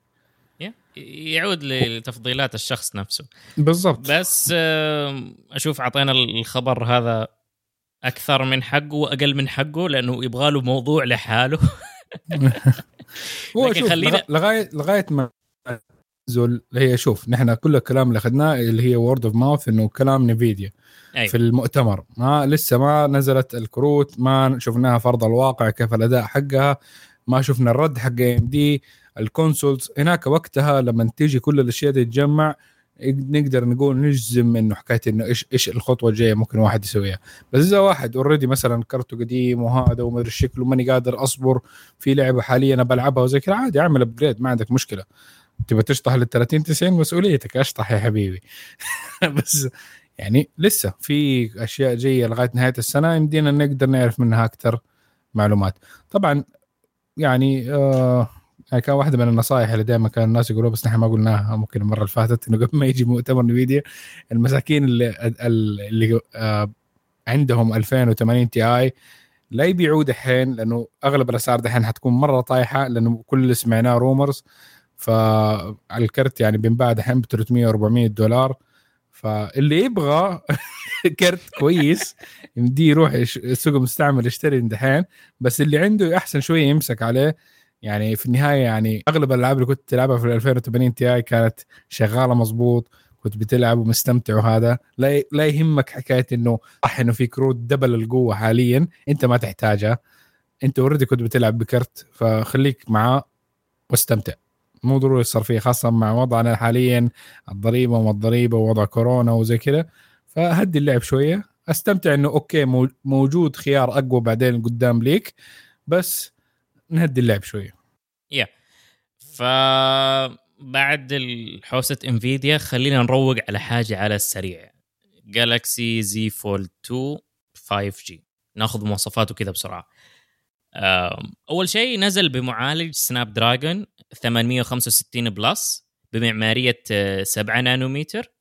يعود لتفضيلات الشخص نفسه. بالضبط. بس أشوف اعطينا الخبر هذا أكثر من حقه وأقل من حقه لأنه يبغى له موضوع لحاله. هو لكن خلينا- لغا- لغايه لغاية ما نزل هي شوف نحن كل الكلام اللي أخذناه اللي هي word of mouth إنه كلام نفيديا أيوة. في المؤتمر. ما لسه ما نزلت الكروت ما شفناها في أرض الواقع كيف الأداء حقها ما شفنا الرد حق AMD ال consoles هناك وقتها لما تيجي كل الأشياء دي تتجمع نقدر نقول نجزم إنه حكاية إنه إيش إيش الخطوة الجاية ممكن واحد يسويها. بس إذا واحد already مثلا كرته قديم وهذا وما أدري شكله ماني قادر أصبر في لعبة حاليا أنا بلعبها وزي كذا عادي أعمل upgrade ما عندك مشكلة. تبغى تشطح لل 30 90 مسؤوليتك. أشطح يا حبيبي. بس يعني لسه في أشياء جاية لغاية نهاية السنة يمدينا نقدر نعرف منها أكثر معلومات. طبعا يعني آه كان واحدة من النصائح اللي دائما كان الناس يقولوا بس نحن ما قلناها. ممكن المرة اللي فاتت إنه قبل ما يجي مؤتمر نفيديا المساكين اللي اللي آه عندهم 2080 تي آي لا يبيعوه دحين لأنه أغلب الأسعار دحين حتكون مرة طايحة لأنه كل اللي سمعناه رومرز فالكرت يعني بينباع دحين ب 300 400 دولار. فاللي يبغى كرت كويس يمديه يروح السوق المستعمل يشتري دحين. بس اللي عنده أحسن شوية يمسك عليه. يعني في النهاية يعني أغلب الألعاب اللي كنت تلعبها في 2080 Ti كانت شغالة مظبوط. كنت بتلعب ومستمتع وهذا. لا لا يهمك حكاية إنه صح انه في كروت double القوة حاليا. أنت ما تحتاجها. أنت already كنت بتلعب بكرت. فخليك معاه واستمتع. مو ضروري الصرفيه خاصه مع وضعنا حاليا الضريبة وما الضريبة ووضع كورونا وزي كذا. فهدي اللعب شوية. أستمتع إنه okay مو- موجود خيار أقوى بعدين قدام ليك بس نهدي اللعب شوية. فبعد حوسه إنفيديا خلينا نروق على حاجة على السريع. Galaxy Z Fold 2 5G ناخذ مواصفاته كذا بسرعة. أول شيء نزل بمعالج Snapdragon 865 Plus بمعمارية آه، 7 نانومتر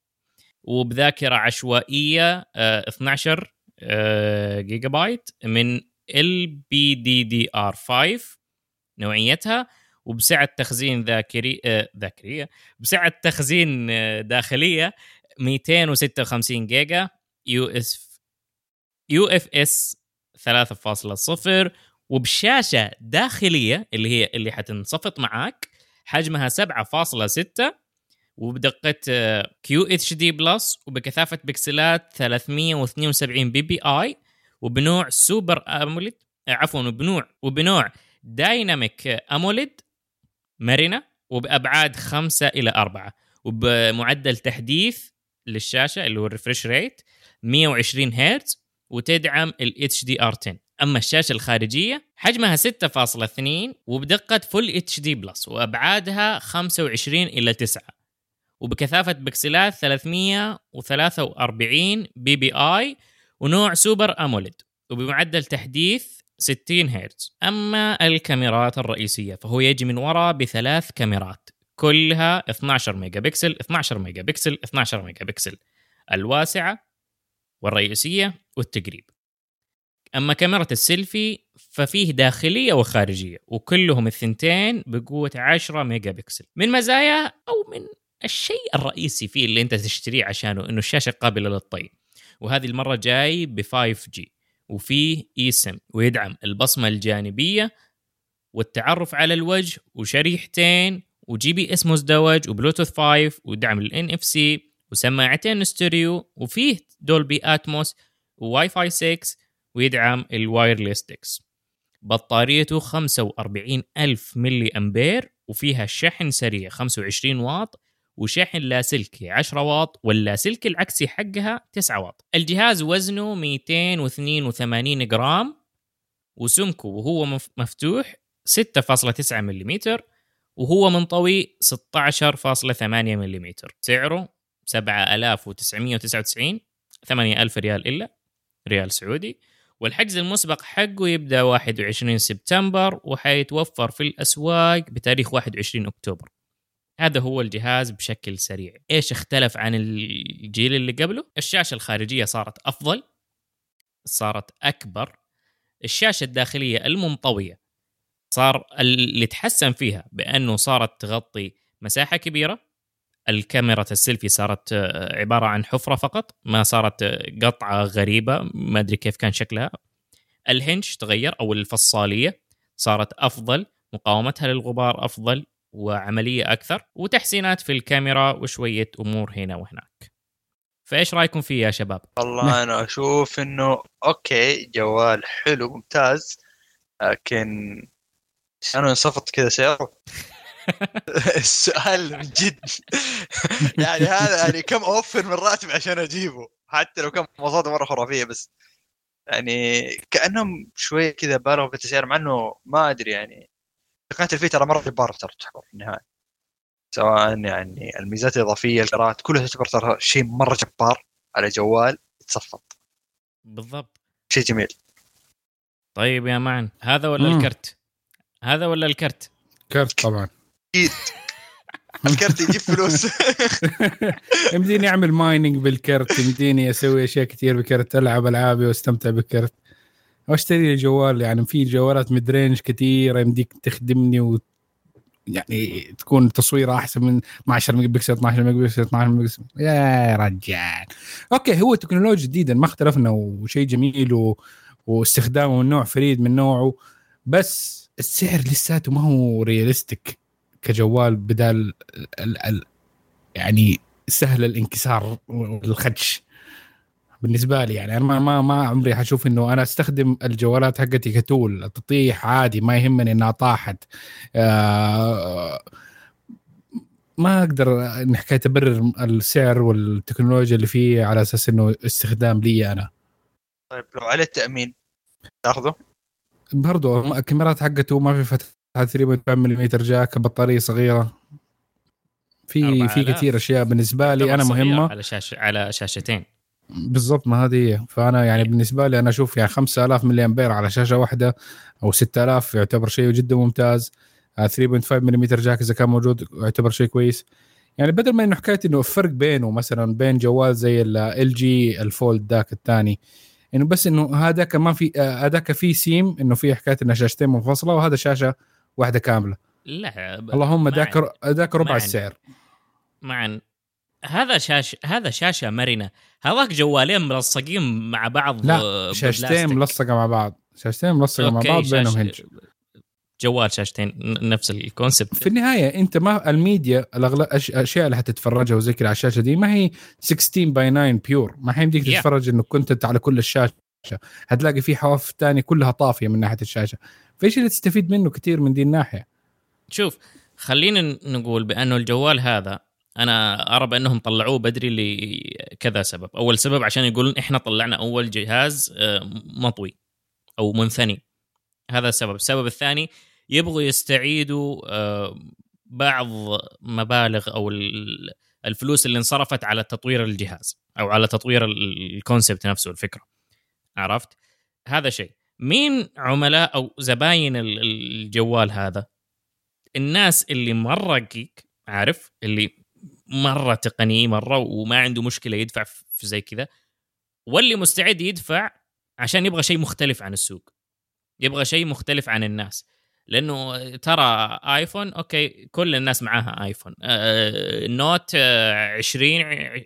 وبذاكرة عشوائية آه، 12 آه، جيجا بايت من ال بي دي دي ار 5 نوعيتها وبسعة تخزين ذاكري آه، ذاكرية بسعة تخزين آه، داخلية 256 جيجا US UFS 3.0 وبشاشة داخلية اللي هي اللي حتنصفط معاك حجمها 7.6 وبدقة QHD Plus وبكثافة بكسلات 372 PPI وبنوع Super AMOLED عفوا وبنوع وبنوع Dynamic AMOLED مرنه وبأبعاد 5 إلى 4 وبمعدل تحديث للشاشة اللي هو ال refresh rate 120 هرتز وتدعم ال HDR 10 أما الشاشة الخارجية حجمها 6.2 وبدقة Full HD Plus وأبعادها 25 إلى 9 وبكثافة بكسلات 343 PPI ونوع Super AMOLED وبمعدل تحديث 60 هرتز. أما الكاميرات الرئيسية فهو يجي من وراء بثلاث كاميرات كلها 12 ميجا بكسل 12 ميجا بكسل 12 ميجا بكسل. الواسعة والرئيسية والتقريب. أما كاميرا السيلفي ففيه داخلية وخارجية وكلهم الثنتين بقوة 10 ميجا بكسل من مزايا أو من الشيء الرئيسي فيه اللي أنت تشتريه عشانه إنه الشاشة قابلة للطي. وهذه المرة جاي ب 5G وفيه اي سم ويدعم البصمة الجانبية والتعرف على الوجه وشريحتين و GPS مزدوج وبلوتوث 5 ودعم ال NFC وسماعتين ستيريو وفيه Dolby Atmos وواي فاي 6 ويدعم ال wireless DeX بطاريته 45 ألف ملي أمبير وفيها شحن سريع 25 واط وشحن لاسلكي 10 واط واللاسلكي العكسي حقها 9 واط. الجهاز وزنه 282 جرام وسمكه وهو مف- مفتوح 6.9 ملم وهو منطوي 16.8 ملم سعره 7999 8000 ريال إلا ريال سعودي. والحجز المسبق حقه يبدأ 21 سبتمبر وحيتوفر في الأسواق بتاريخ 21 أكتوبر. هذا هو الجهاز بشكل سريع. إيش اختلف عن الجيل اللي قبله؟ الشاشة الخارجية صارت أفضل صارت أكبر. الشاشة الداخلية المنطوية صار اللي تحسن فيها بأنه صارت تغطي مساحة كبيرة. الكاميرا السيلفي صارت آه، عبارة عن حفرة فقط ما صارت آه، قطعة غريبة ما أدري كيف كان شكلها. الهنش تغير أو الفصالية صارت أفضل مقاومتها للغبار أفضل وعملية أكثر وتحسينات في الكاميرا وشوية أمور هنا وهناك. فإيش رأيكم فيه يا شباب؟ والله أنا أشوف إنه okay جوال حلو ممتاز لكن أنا انصفط كذا سعره السؤال من جد. يعني هذا يعني كم أوفر من راتب عشان أجيبه؟ حتى لو كان مواصفاته مرة خرافية بس. يعني كأنهم شوية كذا بالغوا في التسعير مع إنه ما أدري يعني. تقنيه الفي ترى مرة جبارة ترى تعتبر في النهاية. سواء يعني الميزات الإضافية الكرات كلها تعتبر ترى شيء مرة جبار على جوال يتصفط. بالضبط. شيء جميل. طيب يا معن هذا ولا مم. الكرت؟ هذا ولا الكرت؟ كرت طبعا. أكيد الكرت يجيب فلوس. يمديني أعمل mining بالكرت يمديني أسوي أشياء كثير بكرت ألعب ألعابي وأستمتع بالكرت وأشتري لي جوال يعني في جوالات mid range كثيره يمديك تخدمني و يعني تكون تصويرها أحسن من 12 ميجا بكسل 12 ميجا بكسل 12 ميجا بكسل. يا رجال. okay هو تكنولوجيا جديدة ما اختلفنا وشيء جميل و... واستخدامه من نوع فريد من نوعه بس السعر لساته ما هو realistic كجوال بدال ال... ال... يعني سهل الانكسار والخدش. بالنسبة لي يعني أنا ما ما, ما عمري حشوف إنه أنا أستخدم الجوالات حقتي ك tool تطيح عادي ما يهمني إنها طاحت. آه ما أقدر إن حكاية أبرر السعر والتكنولوجيا اللي فيه على أساس إنه استخدام لي أنا. طيب لو عليه التأمين تاخذه؟ برضو الكاميرات حقته ما في فتحه 3.5 ملم جاك بطارية صغيرة. في في 4000. كثير أشياء بالنسبة لي أنا مهمة. على شاشه على شاشتين. بالضبط ما هذه هي. فأنا يعني بالنسبة لي أنا أشوف يعني 5000 ملي امبير على شاشة واحدة أو 6000 يعتبر شيء جدا ممتاز. آه، 3.5 ملم jack إذا كان موجود يعتبر شيء كويس. يعني بدل ما إنه حكاية إنه الفرق بينه مثلا بين جوال زي LG ال Fold ذاك الثاني إنه بس إنه هذاك ما في آه، هذاك في seam إنه في حكاية إنه شاشتين منفصلة وهذا شاشة واحدة كاملة. لا اللهم ذاك. ذاك ربع. السعر. معا هذا شاش هذا شاشة مرنة. هذاك جوالين ملصقين مع بعض لا، آه، شاشتين. ملصقة مع بعض. شاشتين ملصقة مع بعض بينهم hinge. جوال شاشتين نفس ال concept. في النهاية أنت ما الميديا الاشياء اللي حتتفرجها وزي كذا على الشاشة دي ما هي 16 by 9 pure ما حيمديك Yeah. تتفرج إنه كنت على كل الشاشة. هتلاقي في حواف تانية كلها طافية من ناحية الشاشة. فايش اللي تستفيد منه كثير من دي الناحية؟ شوف خلينا نقول بأنه الجوال هذا أنا أرى بأنهم طلعوه بدري لكذا سبب. أول سبب عشان يقولون إحنا طلعنا أول جهاز آه، مطوي أو منثني. هذا السبب. السبب الثاني يبغوا يستعيدوا آه، بعض مبالغ أو ال- الفلوس اللي انصرفت على تطوير الجهاز أو على تطوير ال- الكونسبت نفسه الفكرة. عرفت؟ هذا شيء. مين عملاء أو زباين ال- الجوال هذا؟ الناس اللي مرة جيك عارف؟ اللي مرة تقني مرة وما عنده مشكلة يدفع في زي كذا واللي مستعد يدفع عشان يبغى شيء مختلف عن السوق. يبغى شيء مختلف عن الناس. لأنه ترى آيفون okay كل الناس معاها آيفون. آه، Note آه، 20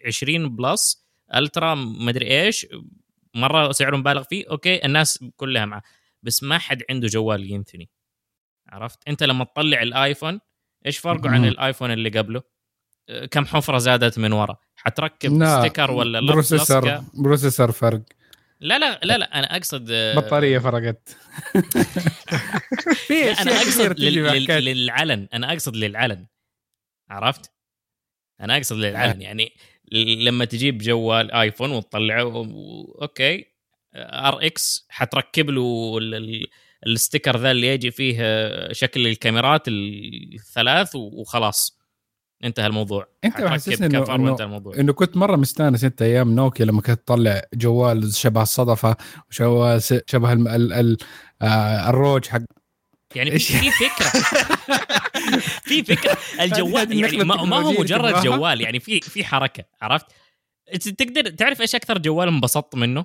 20 Plus Ultra مدري إيش مرة سعره مبالغ فيه okay الناس كلها معاه بس ما حد عنده جوال ينثني. عرفت؟ أنت لما تطلع الآيفون إيش فرقه عن. الآيفون اللي قبله؟ أه، كم حفرة زادت من ورا؟ حتركب sticker ولا processor لصقة؟ processor فرق. لا لا لا لا أنا أقصد أه، بطارية فرقت. في أنا أقصد لل... للعلن. أنا أقصد للعلن. عرفت؟ أنا أقصد للعلن. يعني لما تجيب جوال آيفون وتطلعه و... أوكي. ار إكس حتركب له ال... ال... ال sticker ذا اللي يجي فيه آه، شكل الكاميرات الثلاث و- وخلاص. انتهى الموضوع. أنت محسسني انه انه إنه كنت مرة مستانس أنت أيام نوكيا لما كنت تطلع جوال شبه الصدفة وشبه شبه ال ال ال آه الروج حق يعني في فكرة في فكرة الجوال يعني ما, ما هو مجرد. جوال يعني في في حركة عرفت؟ تقدر تعرف إيش أكثر جوال انبسطت منه؟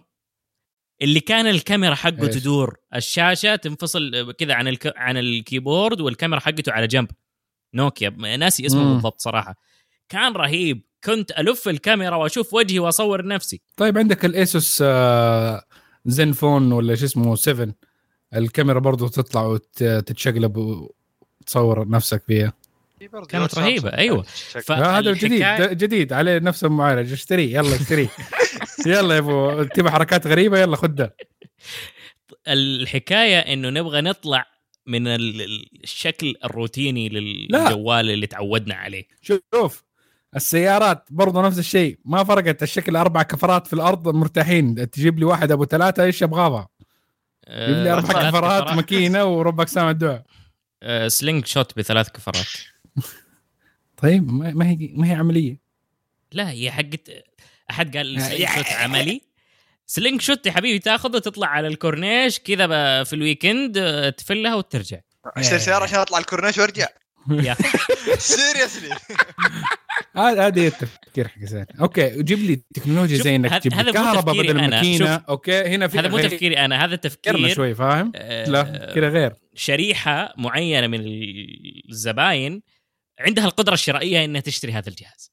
اللي كان الكاميرا حقه إيش؟ تدور الشاشة تنفصل كذا عن الك... عن الكيبورد والكاميرا حقته على جنب نوكيا ناسي اسمه مم. بالضبط صراحة كان رهيب كنت ألف الكاميرا وأشوف وجهي وأصور نفسي طيب عندك الايسوس آه، زين فون ولا شو اسمه 7 الكاميرا برضو تطلع وتتشقلب وتصور نفسك فيها كانت أيوة. شكل. ف- هذا الجديد الحكاية- ده جديد عليه نفس المعالج اشتريه يلا اشتريه يلا يا أبو تبغى حركات غريبة يلا خد ده الحكاية إنه نبغى نطلع من ال- ال- الشكل الروتيني لا. للجوال اللي تعودنا عليه شوف السيارات برضو نفس الشيء ما فرقت الشكل أربع كفرات في الأرض مرتاحين تجيب لي واحد أبو ثلاثة إيش أبغاها جيب لي آه، أربع كفرات ماكينة وربك سامع الدعاء آه، slingshot بثلاث كفرات. طيب ما ما هي ما هي عملية. لا هي حقت أحد قال slingshot عملي. slingshot يا حبيبي تاخذه تطلع على الكورنيش كذا ب- في ال weekend آه، تفلها وترجع. اشتري سياره عشان أطلع الكورنيش وأرجع؟ seriously هذا هذا التفكير حق زين. okay جيب لي تكنولوجيا زي إنك تجيب لي كهرباء بدل. الماكينه okay هنا في هذا مو تفكيري أنا هذا تفكير شوي فاهم؟ آه، لا كذا غير. شريحة معينة من الزباين عندها القدرة الشرائية إنها تشتري هذا الجهاز.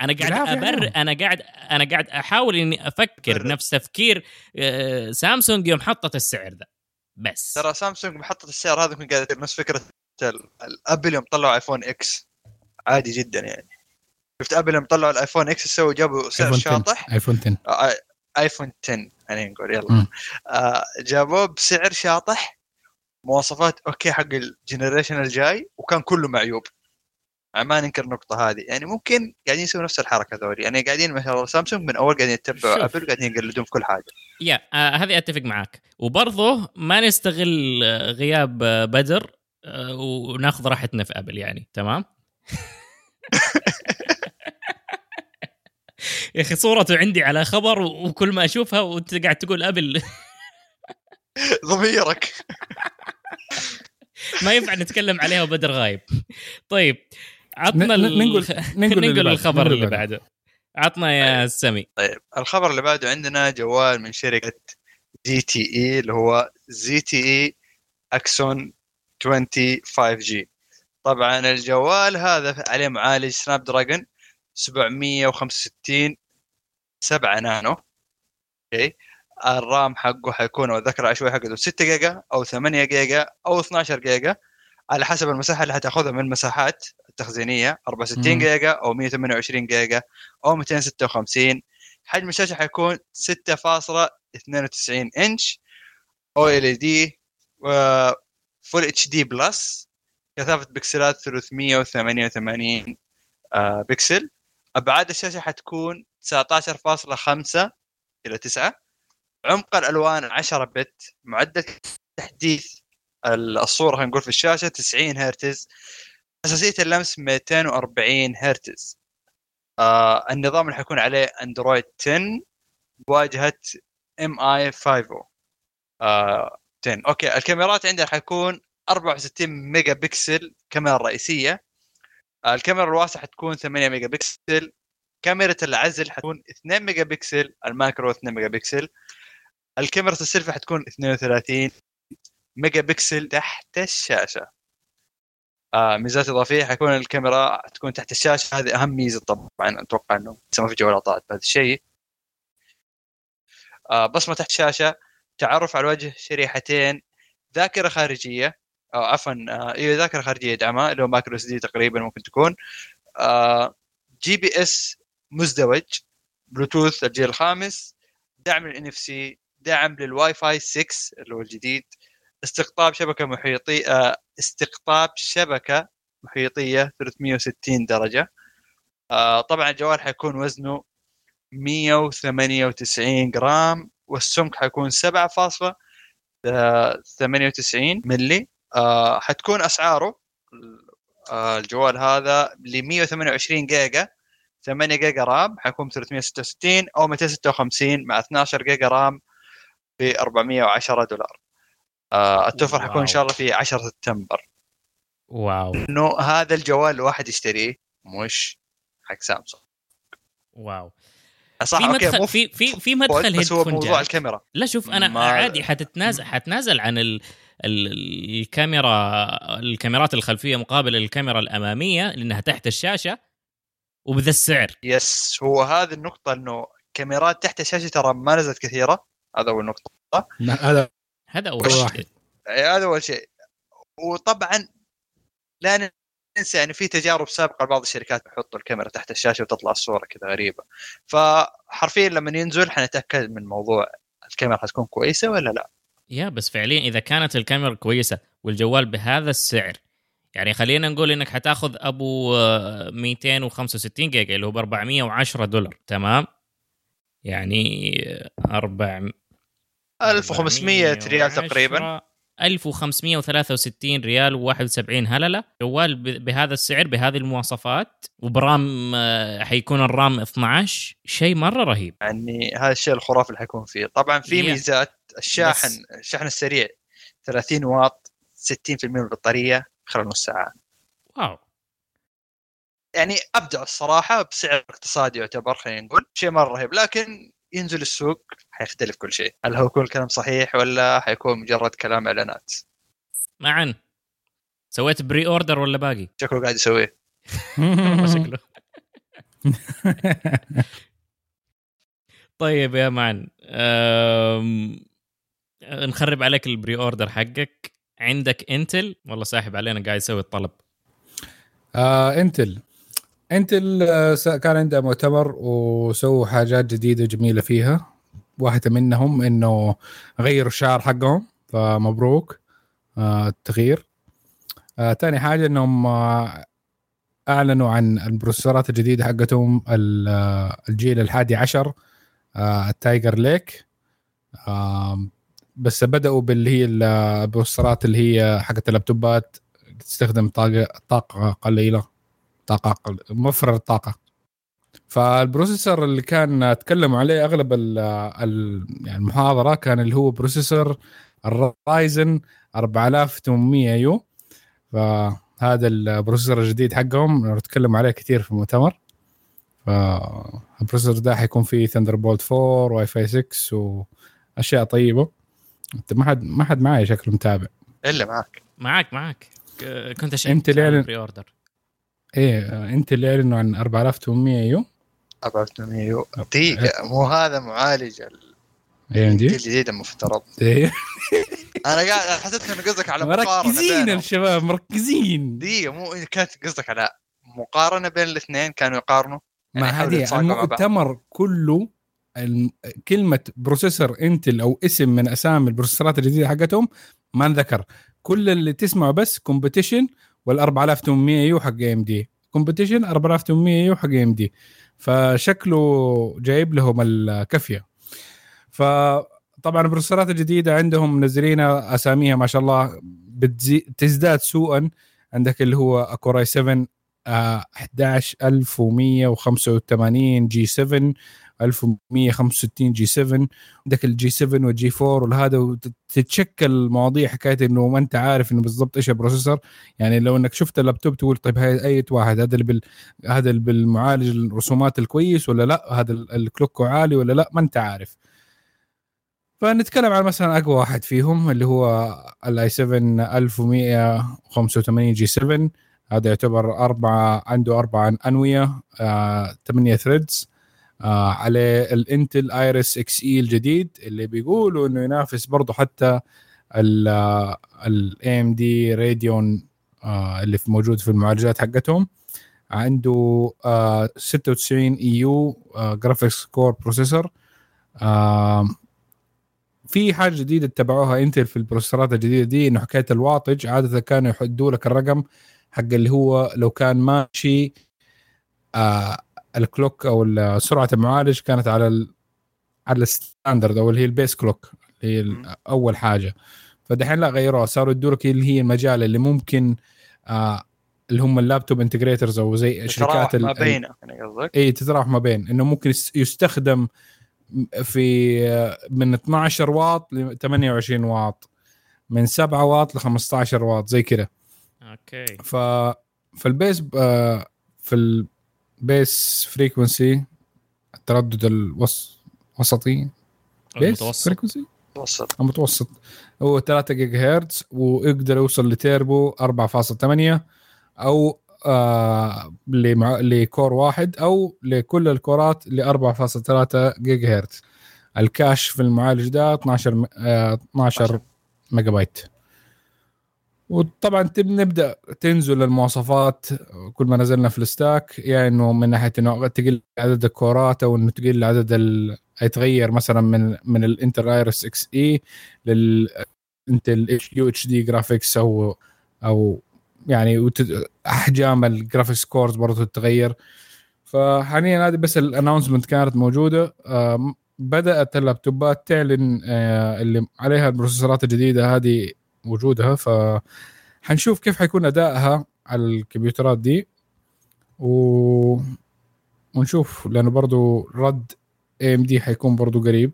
أنا قاعد ابر. أنا قاعد أنا قاعد أحاول إني أفكر. نفس تفكير آه، سامسونج يوم حطت السعر ذا. بس. ترى سامسونج محطة السعر هذا يكون قاعد نفس فكرة ال- الابل يوم طلعوا ايفون X عادي جدا يعني. شفت ابل يوم طلعوا الايفون X سووا جابوا سعر ايفون 10 شاطح. ايفون 10 آه، ايفون 10 يعني نقول يلا. آه جابوه بسعر شاطح. مواصفات okay حق ال generation الجاي وكان كله معيوب. يعني ما ننكر النقطة هذه. يعني ممكن قاعدين يسووا نفس الحركة ذولي. يعني قاعدين ما شاء الله سامسونج من أول قاعدين يتبعوا. ابل قاعدين يقلدون في كل حاجة. يا آه هذه أتفق معك وبرضه ما نستغل آه، غياب آه، بدر. وناخذ راحتنا في أبل يعني تمام؟ يا أخي صورته عندي على خبر وكل ما أشوفها وأنت قاعد تقول أبل. ضميرك. ما ينفع نتكلم عليها وبدر غايب. طيب عطنا ننقل- ننقل. الخبر ننقل اللي بعده. عطنا يا سمي. طيب الخبر اللي بعده عندنا جوال من شركة زي تي إي اللي هو زي تي إي أكسون 20 5G طبعا الجوال هذا عليه معالج Snapdragon 765 7 نانو. okay. ال RAM حقه حيكون أو الذاكره العشوائيه حقته 6 جيجا أو 8 جيجا أو 12 جيجا على حسب المساحة اللي حتأخذها من المساحات التخزينية. 64 مم. جيجا أو 128 جيجا أو 256 حجم الشاشة حيكون 6.92 inch. OLED Full HD Plus كثافة بكسلات 388 آه، بكسل. أبعاد الشاشة حتكون 19.5 إلى 9 عمق الألوان 10 bit. معدل تحديث الصورة خلينا نقول في الشاشة 90 هرتز. حساسيه اللمس 240 هرتز. آه النظام اللي حيكون عليه أندرويد 10 بواجهه MI 5 آه 10 okay الكاميرات عندنا حيكون 64 ميجا بكسل كاميرا رئيسية. الكاميرا الواسعة حتكون 8 ميجا بكسل كاميرا العزل حتكون 2 megapixel ال macro 2 ميجا بكسل الكاميرا السيلفي حتكون 32 ميجا بكسل تحت الشاشة. آه ميزات إضافية حيكون الكاميرا تكون تحت الشاشة. هذه أهم ميزة طبعا أتوقع إنه ما في جوالات طلعت بهذا الشيء. آه بصمة تحت الشاشة. تعرف على الوجه شريحتين ذاكرة خارجية أو عفوا آه أيوه ذاكرة خارجية يدعمها اللي هو micro SD تقريبا ممكن تكون آه GPS مزدوج بلوتوث الجيل الخامس دعم لل NFC دعم للواي فاي 6 اللي هو الجديد استقطاب شبكة محيطيه آه استقطاب شبكة محيطية 360 درجة. طبعا الجوال حيكون وزنه 198 جرام. والسمك حيكون 7.98 ملي آه حتكون أسعاره آه الجوال هذا ل 128 جيجا. 8 جيجا RAM حيكون 366 أو 256 مع 12 جيجا RAM ب 410 دولار. آه التوفر حيكون إن شاء الله في 10 سبتمبر. wow. إنه هذا الجوال الواحد يشتريه مش حق سامسونج. wow. صح في مدخل مو في في في مدخل بس هو headphone موضوع jack. الكاميرا. لا شوف أنا ما- عادي حتتنازل حتنازل عن ال ال الكاميرا الكاميرات الخلفية مقابل الكاميرا الأمامية لأنها تحت الشاشة وبذا السعر. يس هو هذه النقطة إنه كاميرات تحت الشاشة ترى ما نزلت كثيرة. هذا أول نقطة. هذا هذا أول شيء. يعني هذا أول شيء. وطبعا لا ننسى يعني في تجارب سابقة لبعض الشركات بيحطوا الكاميرا تحت الشاشة وتطلع الصورة كذا غريبة. فحرفيا لما ينزل حنتأكد من موضوع الكاميرا حتكون كويسة ولا لا. يا بس فعليا إذا كانت الكاميرا كويسة والجوال بهذا السعر يعني خلينا نقول إنك حتأخذ أبو آه، 265 جيجا اللي هو ب 410 دولار تمام؟ يعني آه، 400 1500 ريال 410 تقريبا 1563 ريال و71 هللة. جوال بهذا السعر بهذه المواصفات وبرام آه، حيكون الرام 12 شيء مرة رهيب. يعني هذا الشيء الخرافي اللي حيكون فيه. طبعا في. ميزات. الشاحن بس- الشحن السريع 30 واط 60% من البطارية خلال نص ساعة. wow. يعني أبدع الصراحة بسعر اقتصادي يعتبر خلينا نقول. شيء مرة رهيب. لكن ينزل السوق حيختلف كل شيء. هل هو كل كلام صحيح ولا حيكون مجرد كلام إعلانات؟ معا. سويت pre-order ولا باقي؟ شكله قاعد يسويه. شكله. طيب يا معن أم... نخرب عليك ال pre-order حقك. عندك Intel والله ساحب علينا قاعد يسوي الطلب. آه Intel Intel آه كان عندها مؤتمر وسووا حاجات جديدة جميلة فيها. واحدة منهم إنه غيروا الشعار حقهم فمبروك آه التغيير. آه تاني حاجة إنهم آه أعلنوا عن البروسيسورات الجديدة حقتهم ال- آه، الجيل الحادي عشر آه ال Tiger Lake. آه بس بدأوا باللي هي البروسيسورات اللي هي حقت اللابتوبات تستخدم طاقة قليلة. طاقة قل... موفر الطاقة فال processor اللي كان تكلموا عليه أغلب ال ال يعني المحاضرة كان اللي هو processor ال Ryzen 4800 U. فهذا ال processor الجديد حقهم تكلموا عليه كثير في المؤتمر. فال processor ده حيكون فيه Thunderbolt 4 واي فاي 6 وأشياء طيبة. أنت ما حد ما حد معي شكله متابع. إلا معك. معك معك. ك- كنت أشيك أنت اللي أعلن- pre-order إيه أنت اللي اعلنوا عن 4800 U؟ 4800 U. دقيقة مو هذا معالج ال- AMD الجديد المفترض إيه. أنا قاعد حسيت إنه قصدك على مركزين. الشباب مركزين. دقيقة مو كانت قصدك على مقارنة بين الاثنين كانوا يقارنوا؟ ما يعني يحاولوا هذه. المؤتمر كله كلمة processor Intel أو اسم من أسامي البروسيسورات الجديدة حقتهم ما انذكر. كل اللي تسمعه بس كومبetition وال 4800 يو حق ام دي كومبetition 4800 يو حق ام دي فشكله جايب لهم الكفية. فطبعا البروسيسورات الجديدة عندهم منزلينها أساميها ما شاء الله بتزي... تزداد سوءا. عندك اللي هو Core i7 آه، 11185 جي 7 1165 جي 7 عندك الجي 7 والجي 4 وهذا وت- تتشكل مواضيع حكاية إنه ما أنت عارف إنه بالضبط إيش ال processor يعني لو إنك شفت اللابتوب تقول طيب هاي أي واحد هذا اللي بال هذا اللي بالمعالج الرسومات الكويس ولا لا؟ هذا ال- ال clock عالي ولا لا؟ ما أنت عارف. فنتكلم عن مثلا أقوى واحد فيهم اللي هو الاي 7 1185 جي 7 هذا يعتبر أربعة عنده أربعة أنوية آه، ثمانية threads آه، عليه ال Intel Iris Xe الجديد اللي بيقولوا إنه ينافس برضه حتى ال AMD Radeon اللي في موجود في المعالجات حقتهم. عنده آه 96 EU graphics core processor في حاجة جديدة اتبعوها Intel في البروسيسورات الجديدة دي إنه حكاية ال wattage. عادة كانوا يحدوا لك الرقم حق اللي هو لو كان ماشي آه ال clock أو سرعة المعالج كانت على ال على ال standard أو اللي هي ال base clock اللي هي. أول حاجة. فدحين لا غيروها صاروا يدوا لك اللي هي المجال اللي ممكن آه اللي هم ال laptop integrators أو زي شركات تتراوح ما بينه يعني قصدك؟ اي تتراوح ما بين. إنه ممكن يس- يستخدم في من 12 واط ل 28 واط من 7 واط ل 15 واط زي كده. أوكي. ف في ال base آه، في ال base frequency التردد الوسطي المتوسط. frequency متوسط. المتوسط هو 3 جيجا هرتز ويقدر يوصل لتيربو 4.8 أو آه لمع... ل core واحد أو لكل الكورات ل 4.3 جيجا هرتز ال cache في المعالج ده 12 م... آه 12 ميجا بايت. وطبعا نبدأ. تنزل المواصفات كل ما نزلنا في ال stack. يعني إنه من ناحية إنه تقل عدد الكورات أو إنه تقل عدد ال... يتغير مثلا من من ال Intel Iris Xe لل Intel UHD graphics أو أو يعني وت- أحجام ال graphics cores برضه تتغير. فحاليا هذه بس ال announcement كانت موجودة. بدأت اللابتوبات تعلن آه، اللي عليها البروسيسورات الجديدة. هذه وجودها ف حنشوف كيف حيكون أدائها على الكمبيوترات دي و... ونشوف لأنه برضو رد AMD حيكون برضو قريب.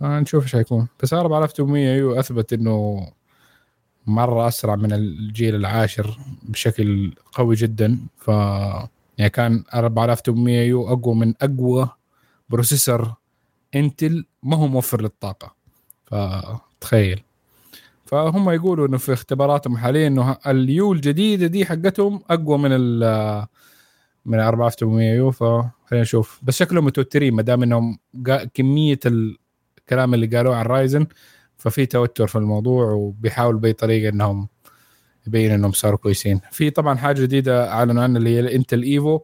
فنشوف إيش حيكون. بس 4800 U أثبت إنه مرة أسرع من الجيل العاشر بشكل قوي جدا. ف يعني كان 4800 U أقوى من أقوى processor Intel ما هو موفر للطاقة. فتخيل. فهم يقولوا إنه في اختباراتهم حاليا إنه ال U الجديدة دي حقتهم أقوى من ال من 4800 U فخلينا نشوف. بس شكلهم متوترين ما دام إنهم كمية الكلام اللي قالوه عن Ryzen ففي توتر في الموضوع وبيحاولوا بأي طريقة إنهم يبين إنهم صاروا كويسين. في طبعا حاجة جديدة أعلنوا عنها اللي هي ال Intel Evo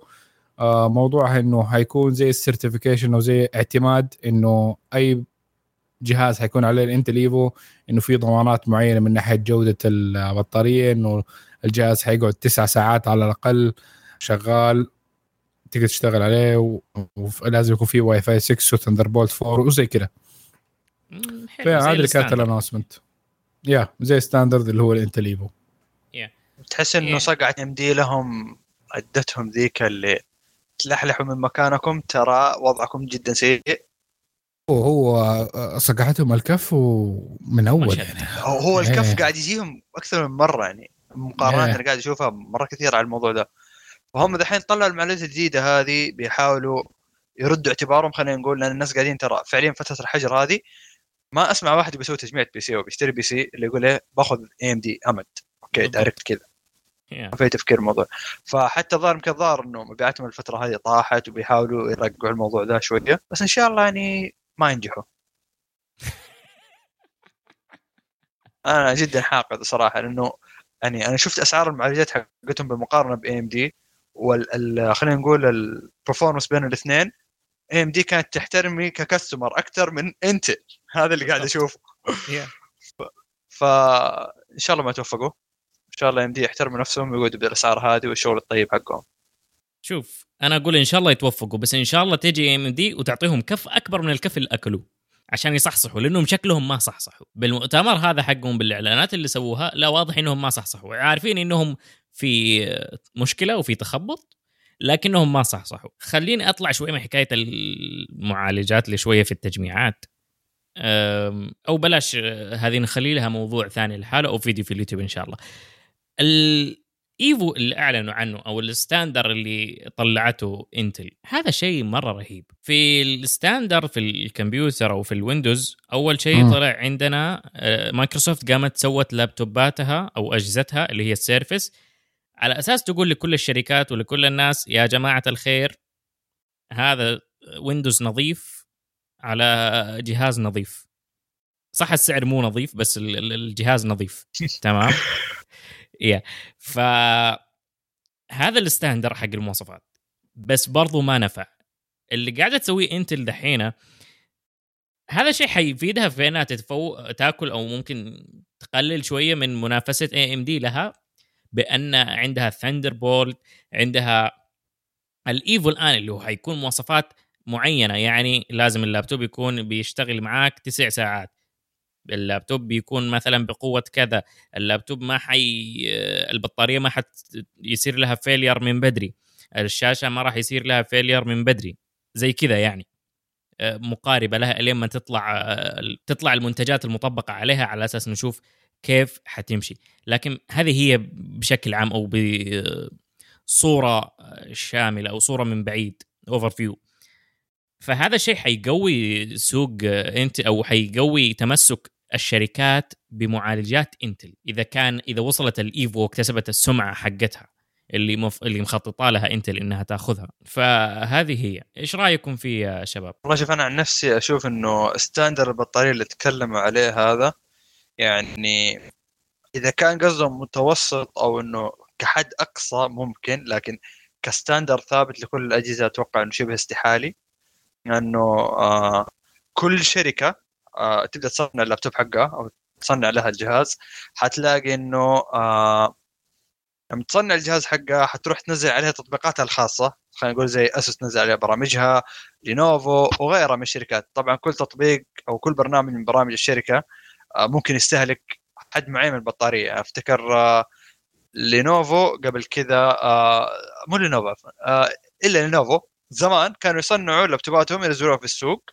آه موضوعها إنه حيكون زي ال certification أو زي اعتماد إنه أي جهاز حيكون عليه ال Intel Evo إنه في ضمانات معينة من ناحية جودة البطارية إنه الجهاز حيقعد تسع ساعات على الأقل شغال تقدر تشتغل عليه ولازم يكون في واي فاي 6 و Thunderbolt 4 وزي كذا مم، حلو، فهذه زي اللي كانت. ال announcement يا زي standard اللي هو ال Intel Evo تحس إنه. صقعة AMD لهم ادتهم ذيك اللي تلحلحوا من مكانكم ترى وضعكم جدا سيء. وهو صقعتهم الكف ومن أول. يعني هو الكف إيه. قاعد يجيهم أكثر من مرة يعني مقارنات إيه. أنا قاعد اشوفها مرة كثير على الموضوع ده فهم دحين طلعوا المعلومات الجديدة هذه بيحاولوا يردوا اعتبارهم خلينا نقول لأن الناس قاعدين ترى فعليا فترة الحجر هذه ما أسمع واحد بيسوي تجميع PC أو بيشتري PC اللي يقول إيه باخذ AMD AMD أوكي. دايركت كذا. ما في تفكير الموضوع فحتى الظاهر يمكن الظاهر إنه مبيعاتهم الفترة هذه طاحت وبيحاولوا يرقعوا الموضوع ده شوية بس إن شاء الله يعني ما ينجحوا. أنا جدا حاقد صراحة لأنه يعني أنا شفت أسعار المعالجات حقتهم بالمقارنة ب AMD وال خلينا نقول ال performance بين الاثنين. AMD كانت تحترمني ك customer أكثر من Intel هذا اللي قاعد أشوفه. فان شاء الله ما توفقوا. إن شاء الله AMD يحترموا نفسهم ويقعدوا بالأسعار هذه والشغل الطيب حقهم. شوف أنا أقول إن شاء الله يتوفقوا بس إن شاء الله تجي AMD وتعطيهم كف أكبر من الكف اللي اكلوه عشان يصحصحوا لأنهم شكلهم ما صحصحوا. بالمؤتمر هذا حقهم بالإعلانات اللي سووها لا واضح إنهم ما صحصحوا. عارفين إنهم في مشكلة وفي تخبط لكنهم ما صحصحوا. خليني أطلع شوي من حكاية المعالجات لشويه في التجميعات. أو بلاش أه، هذه نخلي لها موضوع ثاني لحاله أو فيديو في اليوتيوب إن شاء الله. ال Evo اللي أعلنوا عنه أو ال standard اللي طلعته Intel. هذا شيء مرة رهيب. في ال standard في الكمبيوتر أو في ال Windows أول شيء. طلع عندنا آه، مايكروسوفت قامت سوت لابتوباتها أو أجهزتها اللي هي ال Surface على أساس تقول لكل الشركات ولكل الناس يا جماعة الخير هذا Windows نظيف على جهاز نظيف. صح السعر مو نظيف بس ال- ال- الجهاز نظيف. تمام؟ يا ف هذا ال standard حق المواصفات. بس برضو ما نفع. اللي قاعدة تسويه Intel دحين هذا شيء حيفيدها في إنها تتفو... تاكل أو ممكن تقلل شوية من منافسة AMD لها بأن عندها Thunderbolt عندها ال Evo الان اللي هو حيكون مواصفات معينة. يعني لازم اللابتوب يكون بيشتغل معاك تسع ساعات. اللابتوب بيكون مثلا بقوة كذا اللابتوب ما حي البطارية ما حت يصير لها failure من بدري الشاشة ما راح يصير لها failure من بدري زي كذا يعني. آه، مقاربة لها إلين ما تطلع آه، تطلع المنتجات المطبقة عليها على أساس نشوف كيف حتمشي. لكن هذه هي بشكل عام أو بصورة شاملة أو صورة من بعيد overview فهذا الشيء حيقوي سوق Intel أو حيقوي تمسك الشركات بمعالجات Intel إذا كان إذا وصلت ال Evo واكتسبت السمعة حقتها اللي مف... اللي مخططة لها Intel إنها تأخذها. فهذه هي. إيش رأيكم في يا شباب؟ والله شوف أنا عن نفسي أشوف إنه standard البطارية اللي تكلموا عليه هذا يعني إذا كان قصدهم متوسط أو إنه كحد أقصى ممكن لكن ك standard ثابت لكل الأجهزة أتوقع إنه شبه استحالة. لأنه آه كل شركة تبدا تصنع اللابتوب حقها أو تصنع لها الجهاز. حتلاقي إنه آه لما تصنع الجهاز حقها حتروح تنزل عليها تطبيقاتها الخاصة. خلينا نقول زي Asus تنزل عليها برامجها Lenovo وغيرها من الشركات. طبعا كل تطبيق أو كل برنامج من برامج الشركة آه ممكن يستهلك حد معين من البطارية. أفتكر آه Lenovo قبل كذا آه مو Lenovo آه إلا Lenovo زمان كانوا يصنعوا لابتوباتهم ينزلوها في السوق.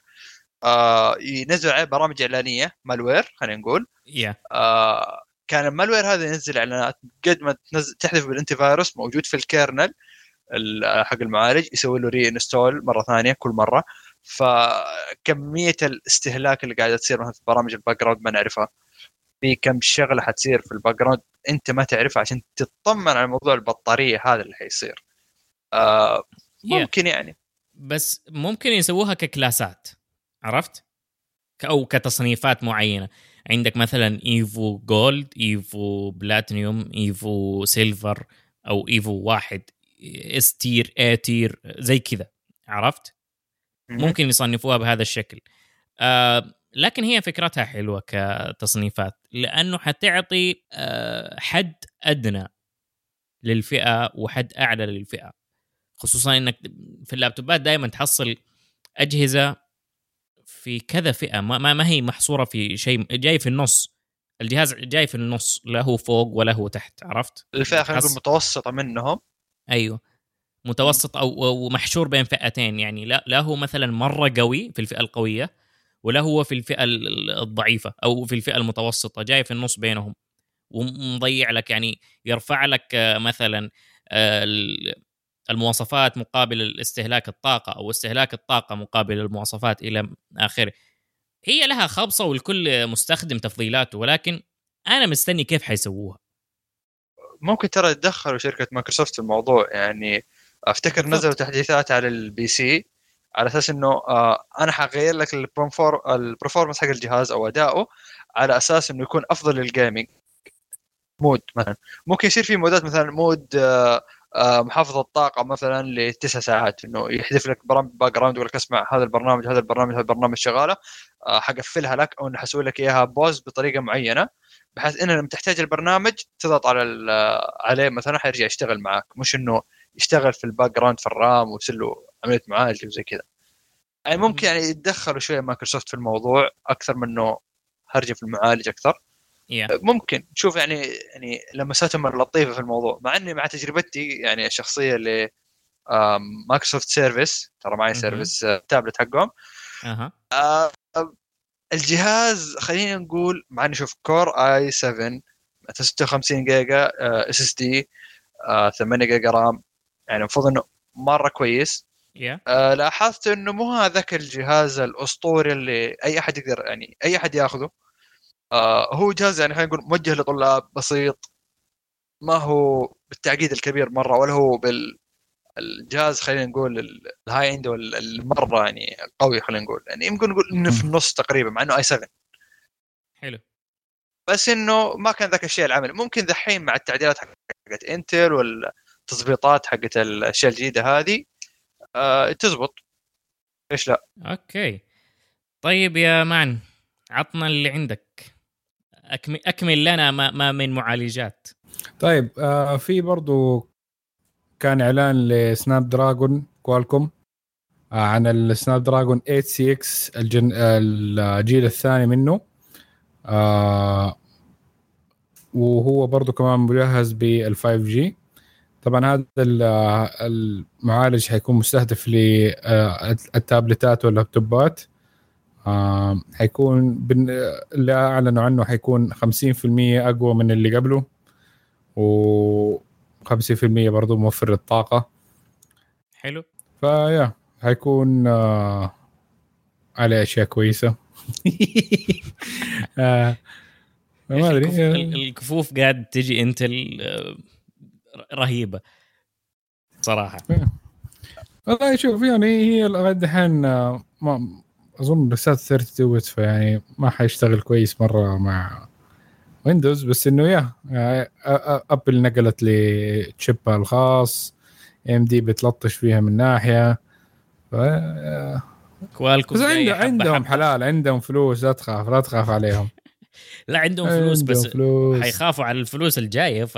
آه ينزلوا عليه برامج إعلانية malware خلينا نقول. Yeah. آه كان ال malware هذا ينزل إعلانات قد ما تنزل تحذف بال antivirus موجود في ال kernel حق المعالج يسوي له reinstall مرة ثانية كل مرة. فكمية الاستهلاك اللي قاعدة تصير مثلا في برامج ال background ما نعرفها. في كم شغلة حتصير في ال background أنت ما تعرفها عشان تطمن على موضوع البطارية هذا اللي حيصير. آه ممكن يعني. بس ممكن يسووها ككلاسات. عرفت؟ أو كتصنيفات معينة. عندك مثلا Evo gold Evo platinum Evo silver أو Evo واحد إس تير اي تير زي كذا. عرفت؟ ممكن يصنفوها بهذا الشكل. آه لكن هي فكرتها حلوة كتصنيفات لأنه حتعطي آه حد أدنى للفئة وحد أعلى للفئة. خصوصا إنك في اللابتوبات دائما تحصل أجهزة في كذا فئة ما, ما هي محصورة في شيء جاي في النص. الجهاز جاي في النص لا هو فوق ولا هو تحت عرفت؟ الفئة خلينا نقول متوسطة منهم. أيوه. متوسط أو محشور بين فئتين يعني لا لا هو مثلا مرة قوي في الفئة القوية ولا هو في الفئة الضعيفة أو في الفئة المتوسطة جاي في النص بينهم. ومضيع لك يعني يرفع لك مثلا المواصفات مقابل الاستهلاك الطاقة أو استهلاك الطاقة مقابل المواصفات إلى آخره. هي لها خبصة والكل مستخدم تفضيلاته ولكن أنا مستني كيف حيسووها. ممكن ترى يتدخلوا شركة مايكروسوفت في الموضوع يعني أفتكر نزلوا تحديثات على ال PC على أساس إنه آه أنا حغير لك ال performance حق الجهاز أو أداؤه على أساس إنه يكون أفضل لل gaming mode مثلا. ممكن يصير في مودات مثلا mode آه محافظة الطاقة مثلا لتسع ساعات إنه يحذف لك background يقول لك اسمع هذا البرنامج هذا البرنامج هذا البرنامج شغالة. آه حقفلها لك أو حسوي لك إياها pause بطريقة معينة بحيث انه لما تحتاج البرنامج تضغط على عليه مثلا حيرجع يشتغل معك. مش إنه يشتغل في ال background في ال RAM ويصير له عملية معالجه وزي كذا. يعني ممكن يعني يتدخلوا شوية مايكروسوفت في الموضوع أكثر من إنه هرجة في المعالج أكثر. Yeah. ممكن تشوف يعني يعني لمساتهم اللطيفه في الموضوع مع إني مع تجربتي يعني الشخصية ل مايكروسوفت Surface ترى معي Surface tablet حقهم uh-huh. الجهاز خلينا نقول مع إني شوف Core i7 56 جيجا SSD 8 جيجا RAM يعني المفروض إنه مرة كويس yeah. آه لاحظت إنه مو هذاك الجهاز الأسطوري اللي أي أحد يقدر يعني أي أحد ياخذه آه هو جهاز يعني خلينا نقول موجه لطلاب بسيط. ما هو بالتعقيد الكبير مرة ولا هو بال الجهاز خلينا نقول ال high end المرة يعني قوي خلينا نقول. يعني يمكن نقول إنه في النص تقريبا مع إنه i7 حلو. بس إنه ما كان ذاك الشيء العملي. ممكن دحين مع التعديلات حقت إنتل والتظبيطات حقت الأشياء الجديدة هذه. آه تزبط. ليش لا. okay. طيب يا معن عطنا اللي عندك. اكمل لنا ما, ما من معالجات. طيب آه في برضو كان إعلان ل Snapdragon Qualcomm آه عن ال Snapdragon 8cx الجن... الجيل الثاني منه. آه وهو برضو كمان مجهز بال 5G طبعا هذا المعالج حيكون مستهدف لل tablets وال laptops. آه حيكون بن... اللي اعلنوا عنه حيكون 50% أقوى من اللي قبله و 50% برضه موفر للطاقة. حلو. فيا حيكون آه عليه أشياء كويسة. آه، ما أدري الكف- ال- الكفوف قاعد تجي إنتل رهيبة صراحة. والله شوف يعني هي دحين آه، ما أظن لسات 32 بت فيعني ما حيشتغل كويس مرة مع ويندوز بس إنه يا يعني أبل نقلت لتشيبها الخاص إم دي بتلطش فيها من ناحية ف... كوالكم بس عنده عندهم. حلال عندهم فلوس لا تخاف لا تخاف عليهم. لا عندهم فلوس عندهم بس فلوس. حيخافوا على الفلوس الجاية ف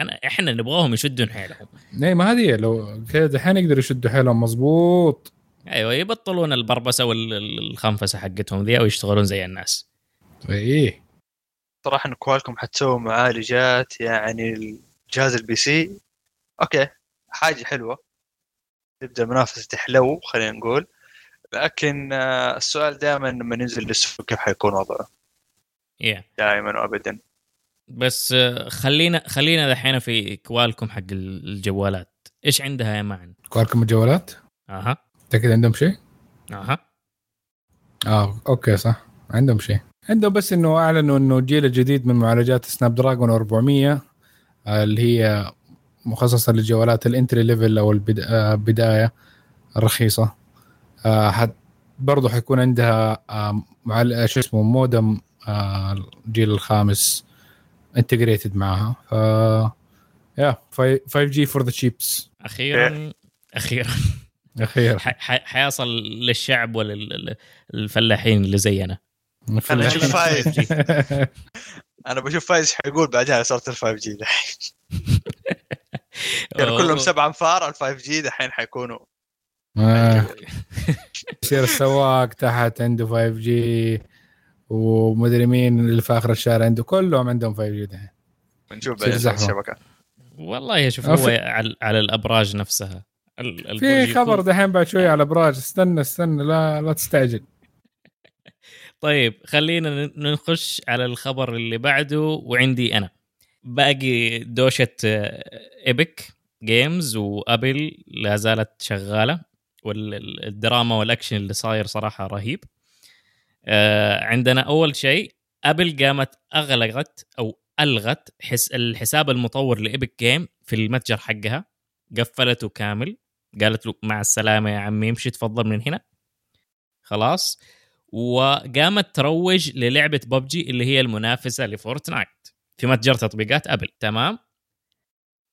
أنا إحنا نبغاهم يشدون حيلهم. اي ما هذه لو كذا دحين يقدروا يشدوا حيلهم مظبوط. أيوه يبطلون البربسة والخنفسه حقتهم ذي ويشتغلون زي الناس. إيه. صراحة إن كوالكم حتسوي معالجات يعني الجهاز ال PC okay حاجة حلوة. تبدأ المنافسه تحلو خلينا نقول. لكن آه، السؤال دائما لما ننزل للسوق كيف حيكون وضعه؟ Yeah. دائما وابدا. بس آه، خلينا خلينا دحين في كوالكم حق الجوالات. إيش عندها يا معن؟ كوالكم الجوالات؟ أها. متاكد عندهم شيء؟ أها. آه okay صح. عندهم شيء. عندهم بس إنه أعلنوا إنه الجيل الجديد من معالجات Snapdragon 400 آه، اللي هي مخصصة للجوالات ال entry level أو البدايه الرخيصه آه، حت برضه حيكون عندها آه، معال- شو اسمه مودم آه، الجيل الخامس integrated معها. ف يا 5G for the cheaps أخيرا أخيرا. أخيرا. ح- ح- حيصل للشعب وللفلاحين اللي زينا. أنا أشوف فايز. أنا بشوف فايز حيقول بعدها صارت ال 5G دحين. كانوا كلهم سبع أنفار ال 5 جي دحين حيكونوا. آه. يصير السواق تحت عنده 5 جي ومدري مين اللي في آخر الشارع عنده كلهم عندهم 5 جي دحين. بنشوف بعدين. الشبكة. والله شوف هو على, على الأبراج نفسها. في خبر دحين بعد شوية على ابراج استنى استنى لا لا تستعجل. طيب خلينا نخش على الخبر اللي بعده وعندي أنا. باقي دوشة Epic Games وابل لا زالت شغالة والدراما والأكشن اللي صاير صراحة رهيب. آه، عندنا أول شيء ابل قامت أغلقت أو ألغت حس الحساب المطور ل Epic Game في المتجر حقها. قفلته كامل. قالت له مع السلامة يا عمي امشي تفضل من هنا. خلاص. وقامت تروج للعبة ببجي اللي هي المنافسة ل Fortnite. في متجر تطبيقات أبل. تمام؟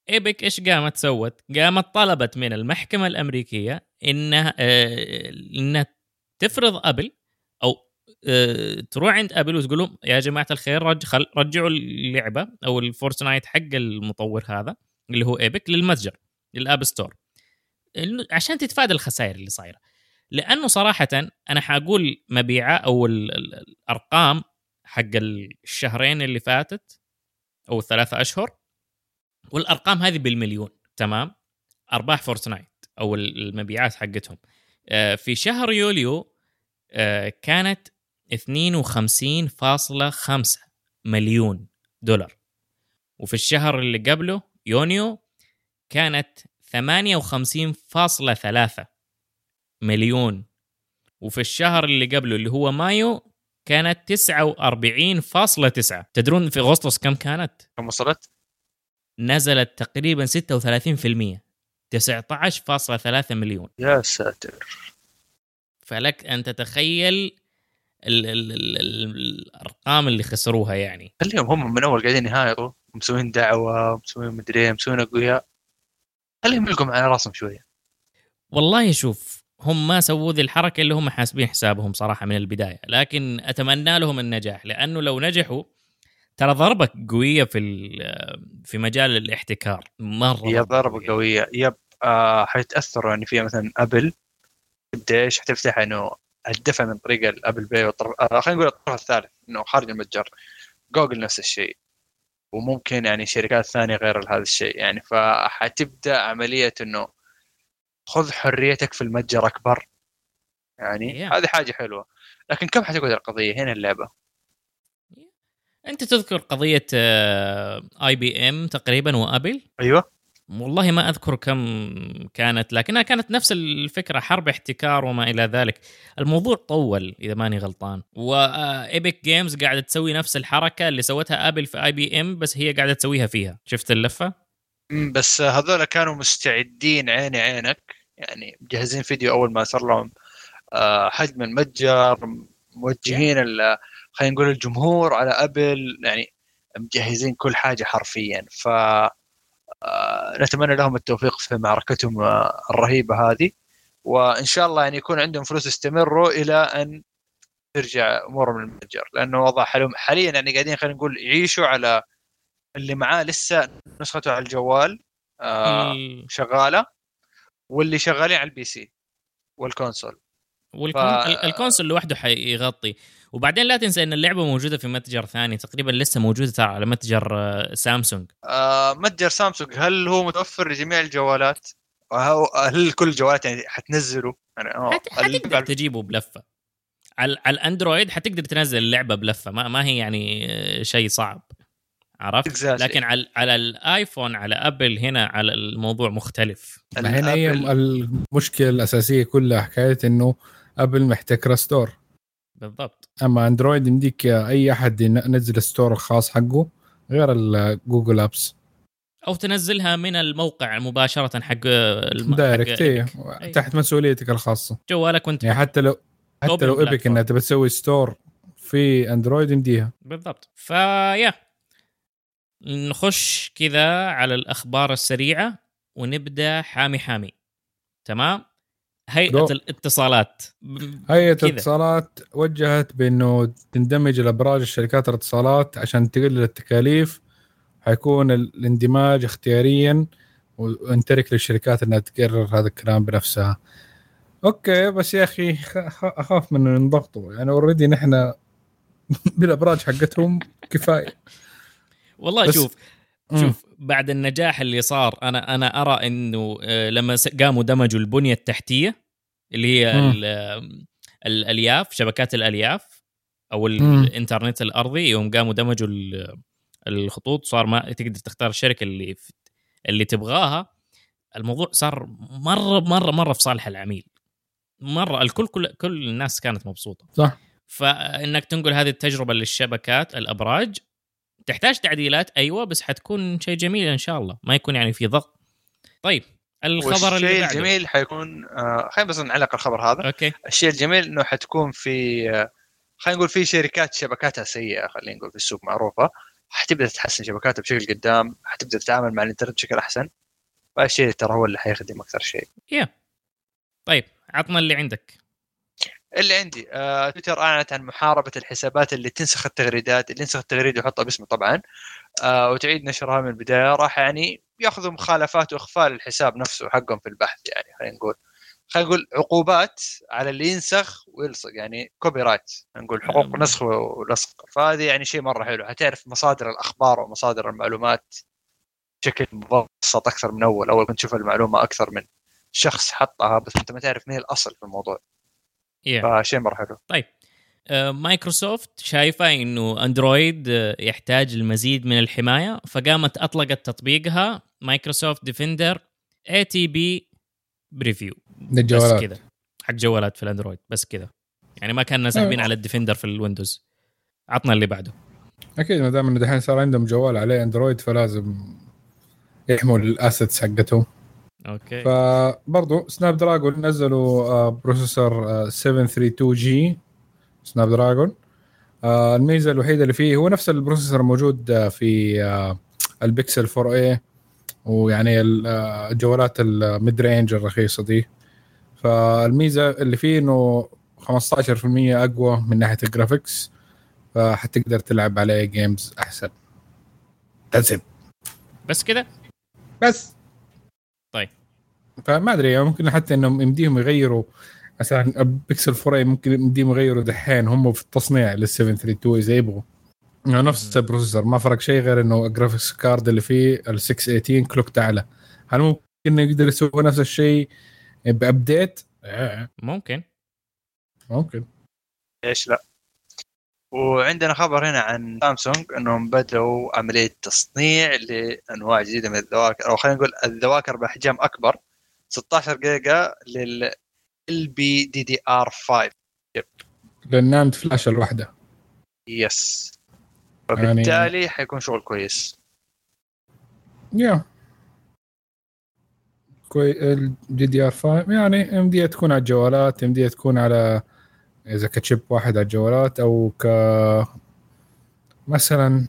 Epic إيش قامت سوت؟ قامت طلبت من المحكمة الأمريكية إنها آه إنها تفرض أبل أو آه تروح عند أبل وتقول لهم يا جماعة الخير رج خل رجعوا اللعبة أو ال Fortnite حق المطور هذا اللي هو Epic للمتجر لل App Store. عشان تتفادى الخسائر اللي صايرة. لأنه صراحة أنا حأقول مبيعات أو ال- ال- الأرقام حق الشهرين اللي فاتت أو الثلاثة أشهر والأرقام هذه بالمليون تمام؟ أرباح فورتنايت أو المبيعات حقتهم. آه، في شهر يوليو آه، كانت 52.5 مليون دولار. وفي الشهر اللي قبله يونيو كانت 58.3 مليون. وفي الشهر اللي قبله اللي هو مايو كانت 49.9 تدرون في أغسطس كم كانت؟ كم وصلت؟ نزلت تقريبا 36% 19.3 مليون. يا ساتر. فلك أن تتخيل ال ال ال ال الأرقام اللي خسروها يعني. خليهم هم من أول قاعدين يهايطوا مسوين دعوة مسوين مدري إيه، مسوين أقوياء. خليهم يلقوا على راسهم شوية. والله شوف هم ما سووا ذي الحركة اللي هم حاسبين حسابهم صراحة من البداية لكن أتمنى لهم النجاح لأنه لو نجحوا ترى ضربة قوية في في مجال الاحتكار مرة هي ضربة قوية. Yep آه حيتأثروا يعني فيها مثلا أبل. إيش حتفتح إنه الدفع من طريق ال Apple Pay والطرف آه خلينا نقول الطرف الثالث إنه خارج المتجر. جوجل نفس الشيء. وممكن يعني شركات ثانية غير هذا الشيء. يعني فحتبدأ عملية إنه خذ حريتك في المتجر أكبر. يعني Yeah. هذه حاجة حلوة. لكن كم حتقعد القضية؟ هنا اللعبة. أنت تذكر قضية IBM تقريبا وأبل؟ أيوه. والله ما أذكر كم كانت لكنها كانت نفس الفكرة حرب احتكار وما إلى ذلك. الموضوع طول إذا ماني غلطان. و Epic Games قاعدة تسوي نفس الحركة اللي سوتها ابل في IBM بس هي قاعدة تسويها فيها. شفت اللفة؟ بس هذول كانوا مستعدين عيني عينك. يعني مجهزين فيديو أول ما صار لهم آه، حجم المتجر موجهين خلينا نقول الجمهور على ابل يعني مجهزين كل حاجة حرفيا. ف آه، نتمنى لهم التوفيق في معركتهم آه، الرهيبة هذه. وإن شاء الله يعني يكون عندهم فلوس يستمروا إلى أن ترجع أمورهم للمتجر. لأنه وضع حالهم حاليا يعني قاعدين خلينا نقول يعيشوا على اللي معاه لسه نسخته على الجوال آه ال- شغالة واللي شغالين على ال PC وال console. وال con... ف- لوحده حيغطي. وبعدين لا تنسى إن اللعبة موجودة في متجر ثاني تقريبا لسه موجودة ترى على متجر آه، سامسونج. آه متجر سامسونج هل هو متوفر لجميع الجوالات؟ هل كل الجوالات يعني حتنزله؟ يعني آه، حت... حتقدر تجيبه بلفة. على على الأندرويد حتقدر تنزل اللعبة بلفة ما, ما هي يعني آه، شيء صعب. عرفت؟ Exactly. لكن على على الآيفون على أبل هنا على الموضوع مختلف. هنا هي المشكلة الأساسية كلها حكاية إنه أبل محتكره store. بالضبط. أما أندرويد يمديك أي أحد ينزل store الخاص حقه غير ال Google Apps أو تنزلها من الموقع مباشرة حق الم... direct حق إيه. تحت مسؤوليتك الخاصة. جوالك وانت يعني حتى لو حتى لو Epic. إنها تبى تسوي store في أندرويد يمديها. بالضبط. فيا. نخش كذا على الأخبار السريعة ونبدأ حامي حامي. تمام؟ هيئة. الاتصالات هيئة. الاتصالات وجهت بأنه تندمج الأبراج الشركات الاتصالات عشان تقلل التكاليف حيكون ال- الاندماج اختياريا وانترك للشركات إنها تقرر هذا الكلام بنفسها أوكي بس يا أخي أخاف من ينضغطوا يعني already نحن بالأبراج حقتهم كفاية والله شوف. شوف بعد النجاح اللي صار أنا أنا أرى إنه آه، لما قاموا دمجوا البنية التحتية اللي هي. ال- آم، الألياف شبكات الألياف أو. الإنترنت الأرضي يوم قاموا دمجوا ال- الخطوط صار ما تقدر تختار الشركة اللي اللي تبغاها. الموضوع صار مرة مرة مرة في صالح العميل. مرة الكل كل كل الناس كانت مبسوطة. صح. فإنك تنقل هذه التجربة للشبكات الأبراج تحتاج تعديلات أيوه بس حتكون شيء جميل إن شاء الله ما يكون يعني في ضغط. طيب الخبر اللي والشيء بعده. الجميل حيكون آه خلينا بس نعلق الخبر هذا. أوكي. الشيء الجميل إنه حتكون في آه، خلينا نقول في شركات شبكاتها سيئة خلينا نقول في السوق معروفة. حتبدأ تحسن شبكاتها بشكل قدام حتبدأ تتعامل مع الإنترنت بشكل أحسن. فالشيء ترى هو اللي حيخدم أكثر شيء. Yeah. طيب عطنا اللي عندك. اللي عندي آه، تويتر أعلنت عن محاربة الحسابات اللي تنسخ التغريدات اللي ينسخ التغريده ويحطها باسمه طبعا آه، وتعيد نشرها من البداية. راح يعني يأخذوا مخالفات وإخفاء الحساب نفسه حقهم في البحث يعني خلينا نقول. خلينا نقول عقوبات على اللي ينسخ ويلصق يعني copyright نقول حقوق. نسخ ولصق. فهذه يعني شيء مرة حلو. حتعرف مصادر الأخبار ومصادر المعلومات بشكل مبسط أكثر من أول. أول كنت تشوف المعلومة أكثر من شخص حطها بس أنت ما تعرف مين الأصل في الموضوع. Yeah فشيء مرة حلو. آه، مايكروسوفت شايفة إنه أندرويد آه، يحتاج المزيد من الحماية فقامت أطلقت تطبيقها Microsoft Defender ATP preview بس للجوالات. كذا حق جوالات في الأندرويد بس كذا يعني ما كان ساحبين أيوة. على ال Defender في الويندوز. عطنا اللي بعده. أكيد ما دام انه دحين صار عندهم جوال عليه أندرويد فلازم يحموا ال assets حقتهم. أوكي فبرضه Snapdragon نزلوا processor آه، 732G Snapdragon الميزة الوحيدة اللي فيه هو نفس ال processor الموجود آه، في آه، البيكسل 4 اي ويعني آه، الجوالات ال mid-range الرخيصة دي فالميزة اللي فيه إنه 15% أقوى من ناحية ال graphics فحتقدر تلعب عليه games أحسن That's it. بس كذا بس. فما أدري يعني ممكن حتى إنهم يمديهم يغيروا مثلا بيكسل 4 ممكن يمديهم يغيروا دحين هم في التصنيع لل 732 إذا يبغوا. يعني نفس ال processor ما فرق شيء غير إنه ال graphics card اللي فيه ال 618 clock اعلى هل ممكن انه يقدر يسوي نفس الشيء ب update؟ ممكن. ممكن. ليش لا. وعندنا خبر هنا عن سامسونج إنهم بدأوا عملية تصنيع لأنواع جديدة من الذواكر أو خلينا نقول الذواكر بأحجام أكبر. 16 جيجا لل ال بي دي دي ار 5 للناند فلاش الواحده يس يعني- وبالتالي حيكون شغل كويس. يا كوي الجي دي ار 5 يعني ام دي تكون على الجوالات ام دي تكون على إذا كتشيب واحد على الجوالات أو ك مثلا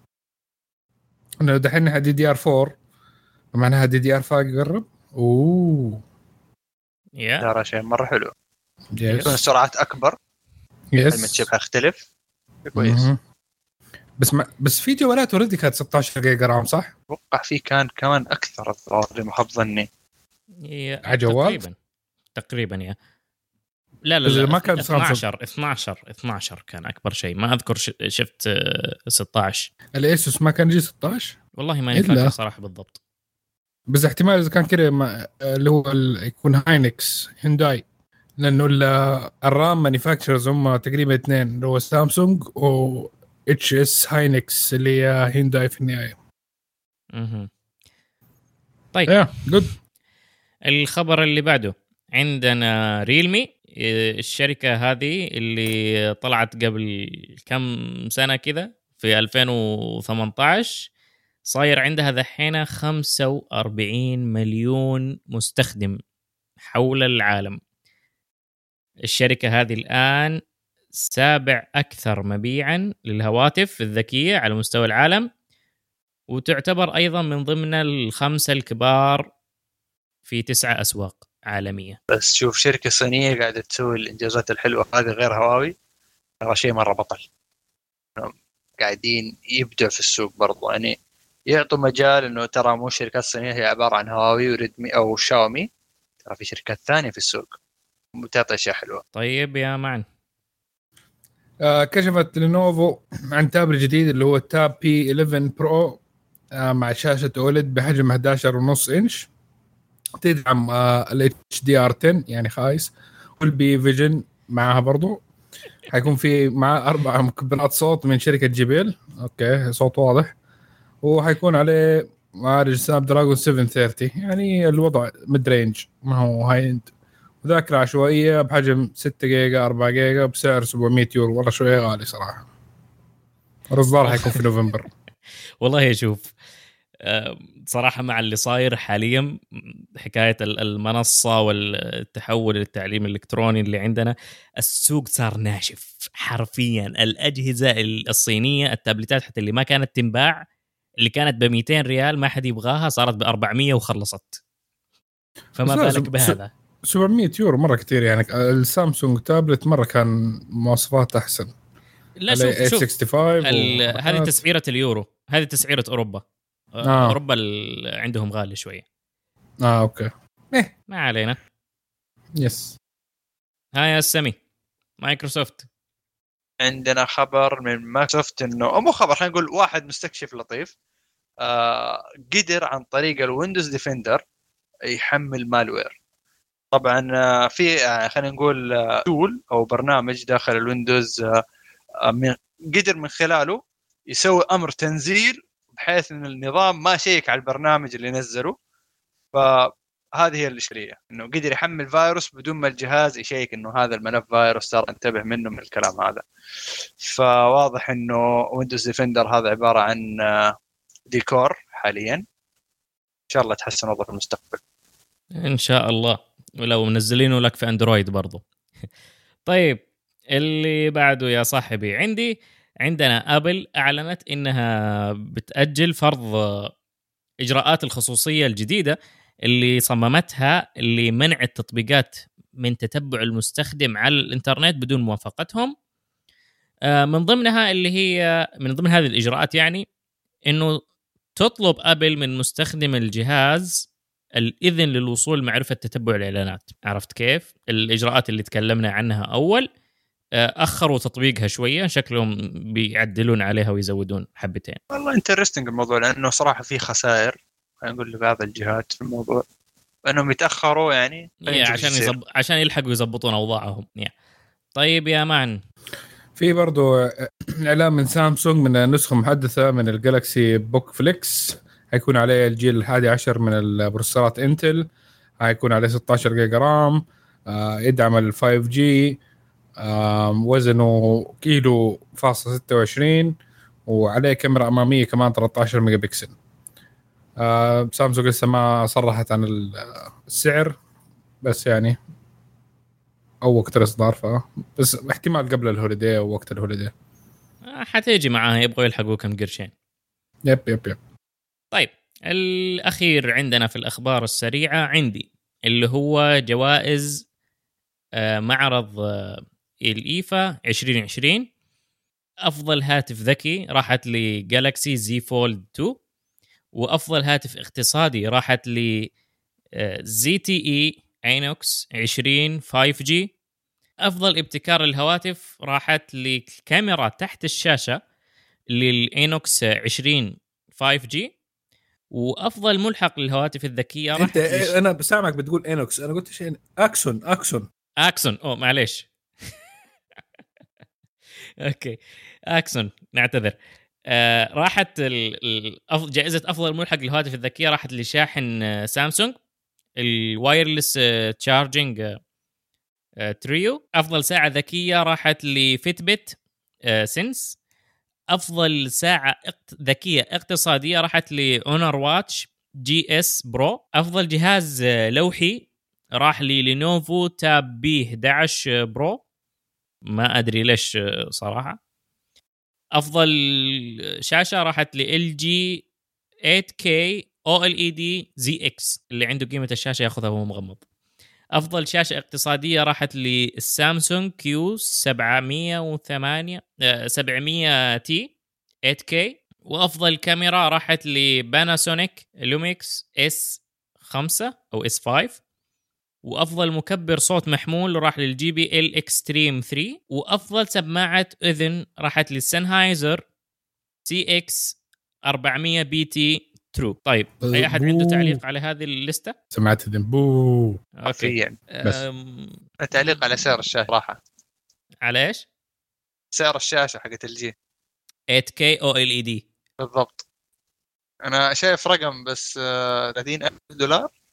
انه دحين دي دي ار 4 معناها دي دي ار 5 يقرب. أوه. يا. ترى شيء مرة حلو. تكون يس السرعات أكبر. المتشيب حيختلف كويس. مهم. بس ما بس في جوالات اوريدي كانت 16 جيجا رام صح؟ أتوقع في كان كمان أكثر الظاهر لما خاب ظني. على جوال؟ تقريبا. تقريبا يا. لا لا لا ما كان 12 12 12 كان أكبر شيء. ما أذكر ش- شفت آه، 16 الايسوس ما كان يجي 16 والله إلا. فاكر صراحة بالضبط. بس احتمال إذا كان كذا اللي هو يكون Hynix هينداي لأنه ال- ال RAM manufacturers هم تقريبا اثنين اللي هو سامسونج و اتش SK Hynix اللي هي هينداي في النهاية. مهم. طيب. يا جود الخبر اللي بعده. عندنا ريلمي الشركة هذه اللي طلعت قبل كم سنة كذا في 2018 صاير عندها ذحين 45 مليون مستخدم حول العالم. الشركة هذه الآن سابع أكثر مبيعا للهواتف الذكية على مستوى العالم وتعتبر أيضا من ضمن الخمسة الكبار في تسعة أسواق عالمية. بس شوف شركة صينية قاعدة تسوي الإنجازات الحلوة. هذه غير هواوي ترى شيء مرة بطل. قاعدين يبدعوا في السوق برضو. يعني يعطوا مجال إنه ترى مو الشركات الصينيه هي عبارة عن هواوي وريدمي أو شاومي. ترى في شركات ثانية في السوق. وتعطي أشياء حلوة. طيب يا معن. آه كشفت لينوفو عن tab الجديد اللي هو ال Tab P11 Pro آه مع شاشة OLED بحجم 11.5 إنش. تدعم آه ال HDR10 يعني خايس. و Dolby Vision معها برضو. حيكون في معاه أربع مكبرات صوت من شركة JBL. okay صوت واضح. وحيكون عليه معالج Snapdragon 730 يعني الوضع mid-range ما هو high-end ذاكرة عشوائية بحجم 6 جيجا 4 جيجا بسعر 700 يورو. والله شوية غالي صراحة. الإصدار حيكون في نوفمبر. والله شوف صراحة مع اللي صاير حاليا حكاية ال- المنصة والتحول للتعليم الإلكتروني اللي عندنا السوق صار ناشف حرفيا. الأجهزة الصينية التابلتات حتى اللي ما كانت تنباع اللي كانت ب 200 ريال ما حد يبغاها صارت ب 400 وخلصت. فما بالك بهذا. 700 يورو مرة كثير يعني السامسونج تابلت مرة كان مواصفات أحسن. لا شوف شوف 65 ال- هذه تسعيرة اليورو هذه تسعيرة أوروبا. آه. آه. أوروبا ال- عندهم غالي شوية. آه okay. ما علينا. yes ها يا السمي. مايكروسوفت. عندنا خبر من مايكروسوفت إنه مو خبر خلينا نقول واحد مستكشف لطيف آه قدر عن طريق ال Windows Defender يحمل malware طبعا آه في آه خلينا نقول آه tool أو برنامج داخل ال Windows آه آه من قدر من خلاله يسوي أمر تنزيل بحيث إن النظام ما شيك على البرنامج اللي نزله. فهذه هي الاشكاليه إنه قدر يحمل فيروس بدون ما الجهاز يشيك إنه هذا الملف فيروس ترى انتبه منه من الكلام هذا. فواضح إنه Windows Defender هذا عبارة عن آه، ديكور حاليا. إن شاء الله يتحسن وضعه في المستقبل. إن شاء الله. ولو منزلينه لك في Android برضو. طيب اللي بعده يا صاحبي عندي عندنا ابل أعلنت إنها بتأجل فرض إجراءات الخصوصية الجديدة اللي صممتها لمنع التطبيقات من تتبع المستخدم على الإنترنت بدون موافقتهم. آه، من ضمنها اللي هي من ضمن هذه الإجراءات يعني إنه تطلب أبل من مستخدم الجهاز الإذن للوصول لمعرفة تتبع الإعلانات. عرفت كيف؟ الإجراءات اللي تكلمنا عنها أول آه، أخروا تطبيقها شوية شكلهم بيعدلون عليها ويزودون حبتين. والله interesting الموضوع لأنه صراحة في خسائر. نقول لبعض الجهات في الموضوع. انهم يتأخروا يعني عشان. يزب... عشان يلحقوا يزبطون أوضاعهم يا. طيب يا man في برضو إعلان من سامسونج من نسخة محدثة من ال Galaxy Book Flex. حيكون عليه الجيل الحادي عشر من البروسيسورات Intel حيكون عليه 16 جيجا RAM آه، يدعم ال 5G وزنه كيلو فاصلة 26 وعليه كاميرا أمامية كمان 13 ميجا بكسل آه، سامسونج لسه ما صرحت عن السعر بس يعني أو وقت الإصدار ف بس احتمال قبل ال holiday أو وقت ال holiday. آه، حتيجي معاها يبغوا يلحقوا كم قرشين. yep yep yep. طيب الأخير عندنا في الأخبار السريعة عندي اللي هو جوائز آه، معرض ال IFA 2020 أفضل هاتف ذكي راحت ل Galaxy Z Fold 2 وأفضل هاتف اقتصادي راحت ل ZTE اينوكس 20 5G. أفضل ابتكار الهواتف راحت للكاميرا تحت الشاشة للاينوكس 20 5G. وأفضل ملحق للهواتف الذكية راح أنت أنا بسامعك بتقول انوكس أنا قلت شيء Axon Axon. Axon. أوه معليش. okay. Axon نعتذر. آه راحت. جائزة أفضل ملحق للهواتف الذكية راحت لشاحن آه، سامسونج. ال Wireless Charging Trio أفضل ساعة ذكية راحت ل Fitbit Sense أفضل ساعة ذكية اقتصادية راحت ل Honor Watch GS Pro أفضل جهاز لوحي راح ل Lenovo Tab P11 Pro ما أدري ليش صراحة. أفضل شاشة راحت LG 8K أو ال اي دي زي إكس اللي عنده قيمة الشاشة ياخذها وهو مغمض. أفضل شاشة اقتصادية راحت للسامسونج Q 708 700 T 8K وأفضل كاميرا راحت ل Panasonic Lumix S5 أو S5 وأفضل مكبر صوت محمول راح لل JBL Xtreme 3 وأفضل سماعة اذن راحت لل Sennheiser CX 400BT True طيب أي أحد عنده تعليق على هذه الليسته سمعت اذن بو. حرفيا. التعليق على سعر الشاشة راحه على إيش؟ سعر الشاشة حقت ال LG 8K OLED بالضبط. أنا شايف رقم بس 30000 آه، دولار.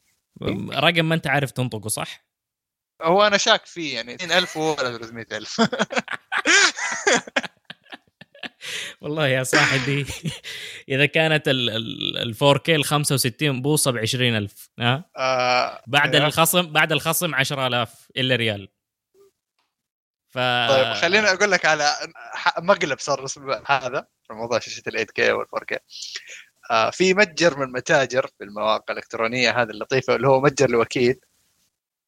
رقم ما انت عارف تنطقه صح؟ هو أنا شاك فيه يعني 20000 ولا 300000 والله يا صاحبي إذا كانت ال 4K ال 65 بوصه ب 20000 ها؟ آه بعد آه. الخصم بعد الخصم 10000 إلا ريال. ف طيب خليني أقول لك على مقلب صار هذا في موضوع شاشة ال 8K وال 4K آه في متجر من المتاجر في المواقع الإلكترونية هذه اللطيفة اللي هو متجر الوكيل.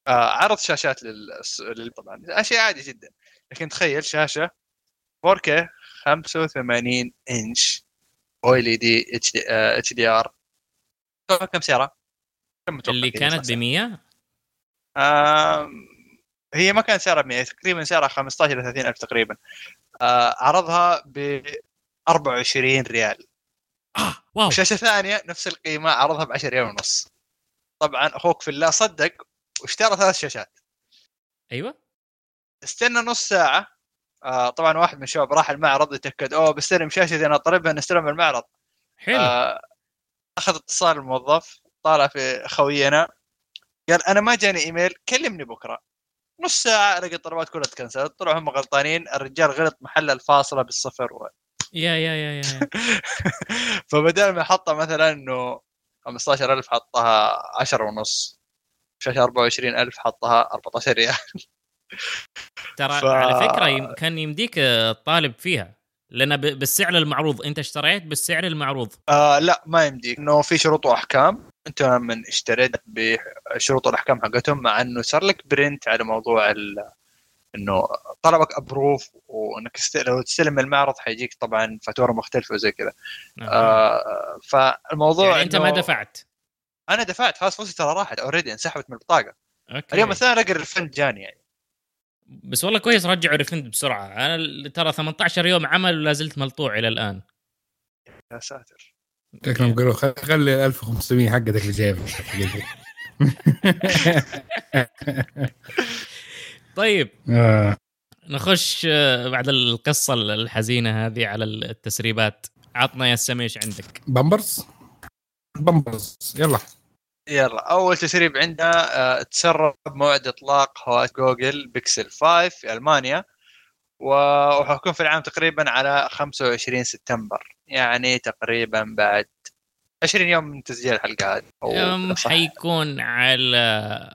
آه عرض شاشات لل... طبعا أشياء عادي جدا. لكن تخيل شاشة 4K 85 إنش أو إل دي إتش دي آر. كم سعرها؟ كم اللي كانت ب 100 آه هي ما كانت سعرها ب 100 تقريبا سعرها 15 إلى 30 ألف تقريبا. آه عرضها ب 24 ريال. آه wow. شاشه ثانية نفس القيمة عرضها ب 10 ريال ونص. طبعا أخوك في الله صدق واشترى ثلاث شاشات. أيوه. استنى نص ساعة. آه طبعا واحد من الشباب راح المعرض يتأكد أوه بستلم شاشتي أنا طلبها نستلم المعرض. حلو. آه أخذ اتصال الموظف طالع في خوينا. قال أنا ما جاني إيميل كلمني بكرة. نص ساعة لقيت الطلبات كلها تكنسلت. طلعوا هم غلطانين. الرجال غلط محل الفاصلة بالصفر و... يا يا يا يا. فبدل ما حطها مثلا إنه 15000 حطها 10 ونص شاشه 24000 حطها 14 ريال. ترى ف... على فكرة كان يمديك تطالب فيها لأن بالسعر المعروض. أنت اشتريت بالسعر المعروض. آه لا ما يمديك. إنه في شروط وأحكام. أنت من اشتريت بشروط والاحكام حقتهم مع إنه صار لك print على موضوع إنه طلبك approve وإنك لو تستلم المعرض حيجيك طبعا فاتورة مختلفة وزي كذا نعم. آه فالموضوع يعني أنت ما دفعت. أنا دفعت خلاص فلوسي ترى راحت already انسحبت من البطاقة. okay. اليوم الثاني ألاقي ال refund جاني يعني. بس والله كويس رجعوا refund بسرعة. أنا ترى 18 يوم عمل ولا زلت ملطوع إلى الآن. يا ساتر. شكلهم قالوا خلي 1500 حقتك في جيبك طيب. آه. نخش آه، بعد القصة الحزينة هذه على التسريبات. عطنا يا السميش عندك؟ بامبرز؟ بامبرز. يلا. يلا. أول تسريب عندنا آه، تسرب موعد إطلاق هواتف جوجل بيكسل 5 في ألمانيا وحيكون في العام تقريبا على 25 سبتمبر. يعني تقريبا بعد 20 يوم من تسجيل الحلقة هذه. حيكون على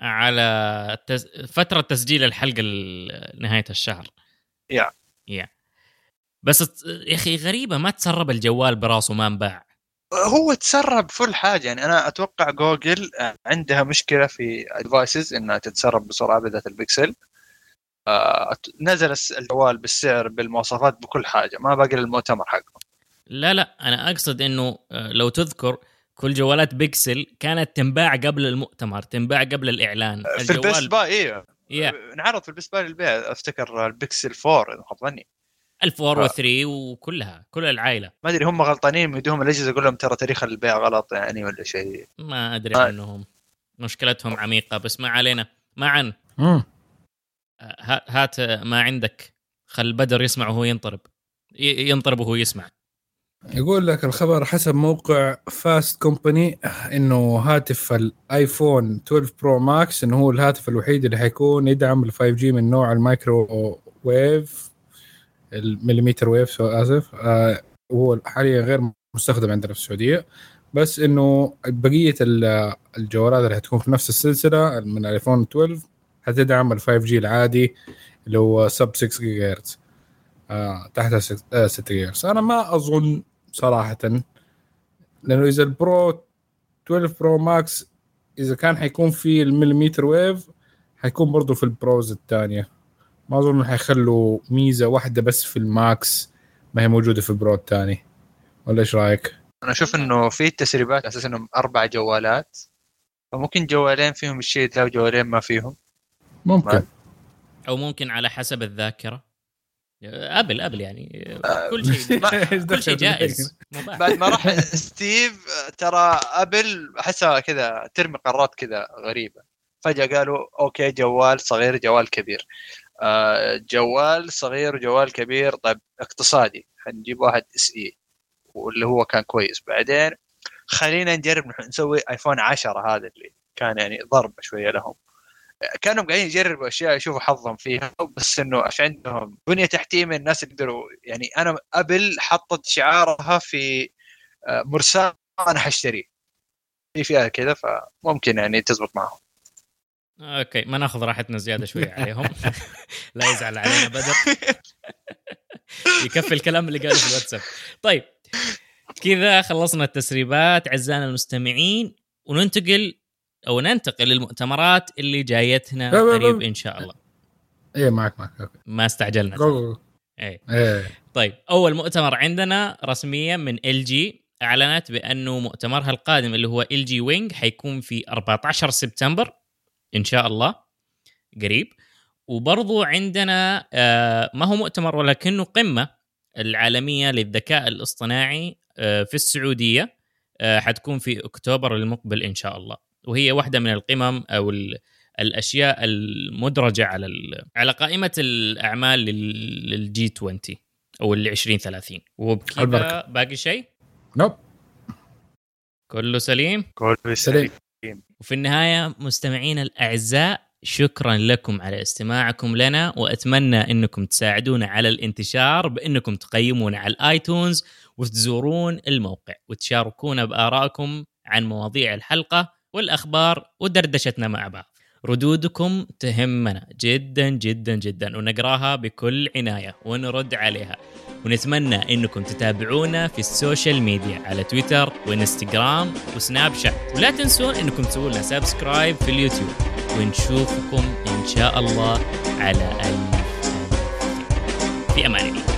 على تس... فترة تسجيل الحلقة نهاية الشهر. يا. يا. بس ت- يا أخي غريبة ما تسرب الجوال براسه ما انباع. هو تسرب كل حاجة يعني أنا أتوقع جوجل عندها مشكلة في devices إنها تتسرب بسرعة بالذات البكسل. آه، نزل الجوال بالسعر بالمواصفات بكل حاجة. ما باقي للمؤتمر حقه لا لا أنا أقصد إنه آه، لو تذكر كل جوالات بيكسل كانت تنباع قبل المؤتمر تنباع قبل الإعلان. في ال Best Buy أيوه يا انعرض في ال Best Buy للبيع أفتكر البكسل 4 إذا ما خاب ظني. ال four و3 وكلها كل العائلة. ما أدري هم غلطانين يدوهم الأجهزة يقول لهم ترى تاريخ البيع غلط يعني ولا شيء. ما أدري آه. عنهم. مشكلتهم عميقة بس ما علينا. معا. آه، ها- هات ما عندك. خل بدر يسمع وهو ينطرب. ينطرب وهو يسمع. يقول لك الخبر حسب موقع Fast Company إنه هاتف الايفون 12 برو ماكس إنه هو الهاتف الوحيد اللي حيكون يدعم ال 5G من نوع ال microwave ال millimeter wave so آسف. آه وهو حاليا غير مستخدم عندنا في السعودية. بس إنه بقية ال- الجوالات اللي حتكون في نفس السلسلة من الايفون 12 حتدعم ال 5G العادي اللي هو sub 6 جيجا هرتز آه تحت 6 جيجا هرتز أنا ما أظن صراحة. لأنه إذا البرو 12 برو ماكس إذا كان حيكون في ال millimeter wave حيكون برضو في ال Pros الثانية. ما أظن حيخلوا ميزة واحدة بس في الماكس ما هي موجودة في البرو الثاني. ولا إيش رأيك؟ أنا أشوف إنه في تسريبات على أساس انهم أربع جوالات. فممكن جوالين فيهم الشيء ده وجوالين ما فيهم. ممكن. أو ممكن على حسب الذاكرة. ابل ابل يعني. آه، كل شيء كل شيء جائز. بعد ما راح ستيف ترى أبل أحسها كذا ترمي قرارات كذا غريبة. فجأة قالوا okay جوال صغير جوال كبير. آه، جوال صغير وجوال كبير. طيب اقتصادي. حنجيب واحد SE واللي هو كان كويس. بعدين خلينا نجرب نسوي ايفون 10 هذا اللي كان يعني ضرب شوية لهم. كانوا قاعدين يجربوا أشياء يشوفوا حظهم فيها بس إنه عشان عندهم بنية تحتية من الناس يقدروا يعني أنا أبل حطت شعارها في آه، مرساه أنا حاشتريه في فيها كذا فممكن يعني تزبط معهم. أوكي ما ناخذ راحتنا زيادة شوية عليهم. لا يزعل علينا بدر. يكفي الكلام اللي قاله في الواتساب. طيب كذا خلصنا التسريبات. أعزائنا المستمعين وننتقل أو ننتقل للمؤتمرات اللي جايتنا. قريب إن شاء الله إيه معك معك okay. ما استعجلنا جو جو. إيه إيه طيب أول مؤتمر عندنا رسميا من LG أعلنت بأنه مؤتمرها القادم اللي هو LG Wing حيكون في 14 سبتمبر إن شاء الله قريب وبرضو عندنا آه، ما هو مؤتمر ولكنه قمة العالمية للذكاء الاصطناعي آه، في السعودية آه، حتكون في أكتوبر المقبل إن شاء الله وهي واحدة من القمم أو ال- الأشياء المدرجة على ال- على قائمة الأعمال لل- للجي 20 أو ال 2030 وبكذا. باقي شيء؟ نوب. كله سليم؟ كل سليم. وفي النهاية مستمعينا الأعزاء شكرا لكم على استماعكم لنا وأتمنى إنكم تساعدونا على الانتشار بإنكم تقيمونا على الايتونز وتزورون الموقع وتشاركونا بآرائكم عن مواضيع الحلقة. والأخبار ودردشتنا مع بعض. ردودكم تهمنا جدا جدا جدا ونقراها بكل عناية ونرد عليها. ونتمنى إنكم تتابعونا في السوشيال ميديا على تويتر وإنستغرام وسناب شات ولا تنسون إنكم تسوون لنا subscribe في اليوتيوب ونشوفكم إن شاء الله على ألف. في أمان الله